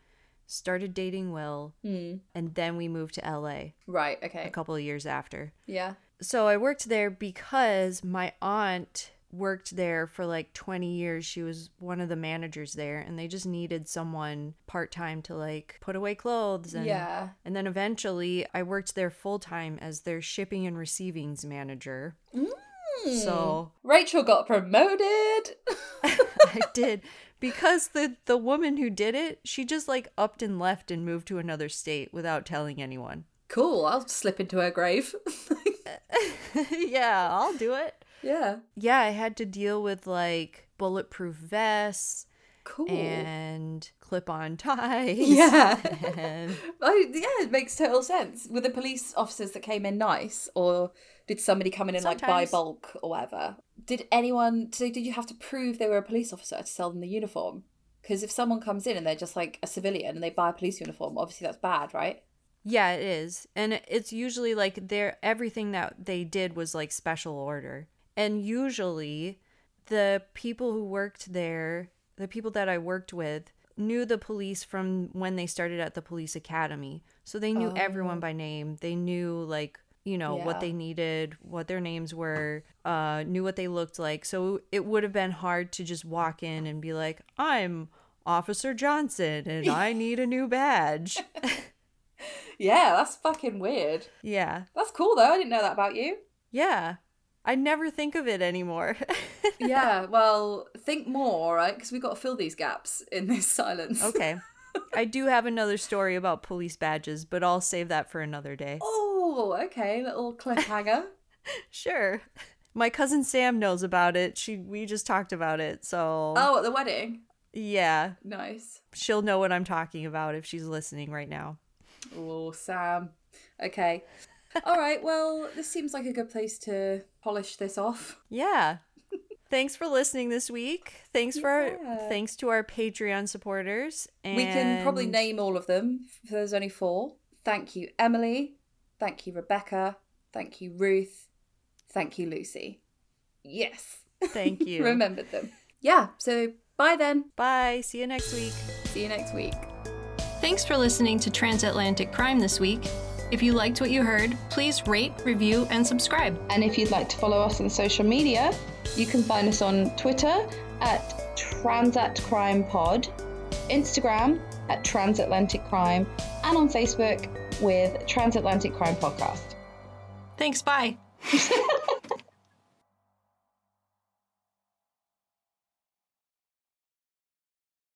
started dating Will, Hmm. and then we moved to LA Right, okay. a couple of years after. Yeah. So I worked there because my aunt worked there for like 20 years. She was one of the managers there and they just needed someone part-time to like put away clothes and Yeah. and then eventually I worked there full-time as their shipping and receivings manager. So Rachel got promoted. <laughs> <laughs> I did because the the woman who did it, she just like upped and left and moved to another state without telling anyone. cool. I'll slip into her grave. <laughs> <laughs> yeah, I'll do it. yeah. Yeah, I had to deal with like bulletproof vests Cool. and clip-on <laughs> ties. yeah. and Oh, yeah, it makes total sense. Were the police officers that came in nice, or did somebody come in and like buy bulk or whatever? Did anyone? So did you have to prove they were a police officer to sell them the uniform? Because if someone comes in and they're just like a civilian and they buy a police uniform, obviously that's bad, right? yeah, it is. And it's usually like their everything that they did was like special order. And usually the people who worked there, the people that I worked with, knew the police from when they started at the police academy. So they knew everyone oh. by name. They knew like, you know, Yeah. what they needed, what their names were, uh, knew what they looked like. So it would have been hard to just walk in and be like, I'm Officer Johnson and I need a new badge. <laughs> Yeah, that's fucking weird. yeah. That's cool though. I didn't know that about you. Yeah. I never think of it anymore. <laughs> yeah, well, think more, right? Because we've got to fill these gaps in this <laughs> silence. okay. I do have another story about police badges, but I'll save that for another day. <laughs> Oh, okay. Little cliffhanger. <laughs> Sure. My cousin Sam knows about it. She we just talked about it. So oh, at the wedding. yeah, Nice. she'll know what I'm talking about if she's listening right now. Oh, Sam. Okay. All right. Well, this seems like a good place to polish this off. <laughs> Yeah. Thanks for listening this week. Thanks for Yeah. thanks to our Patreon supporters. And We can probably name all of them. if There's only four. Thank you, Emily. Thank you, Rebecca. Thank you, Ruth. Thank you, Lucy. Yes. Thank <laughs> you. Remembered them. Yeah. So bye then. Bye. See you next week. See you next week. Thanks for listening to Transatlantic Crime this week. If you liked what you heard, please rate, review, and subscribe. And if you'd like to follow us on social media, you can find us on Twitter at Transat Crime Pod, Instagram at Transatlantic Crime, and on Facebook with Transatlantic Crime Podcast. Thanks, bye. <laughs>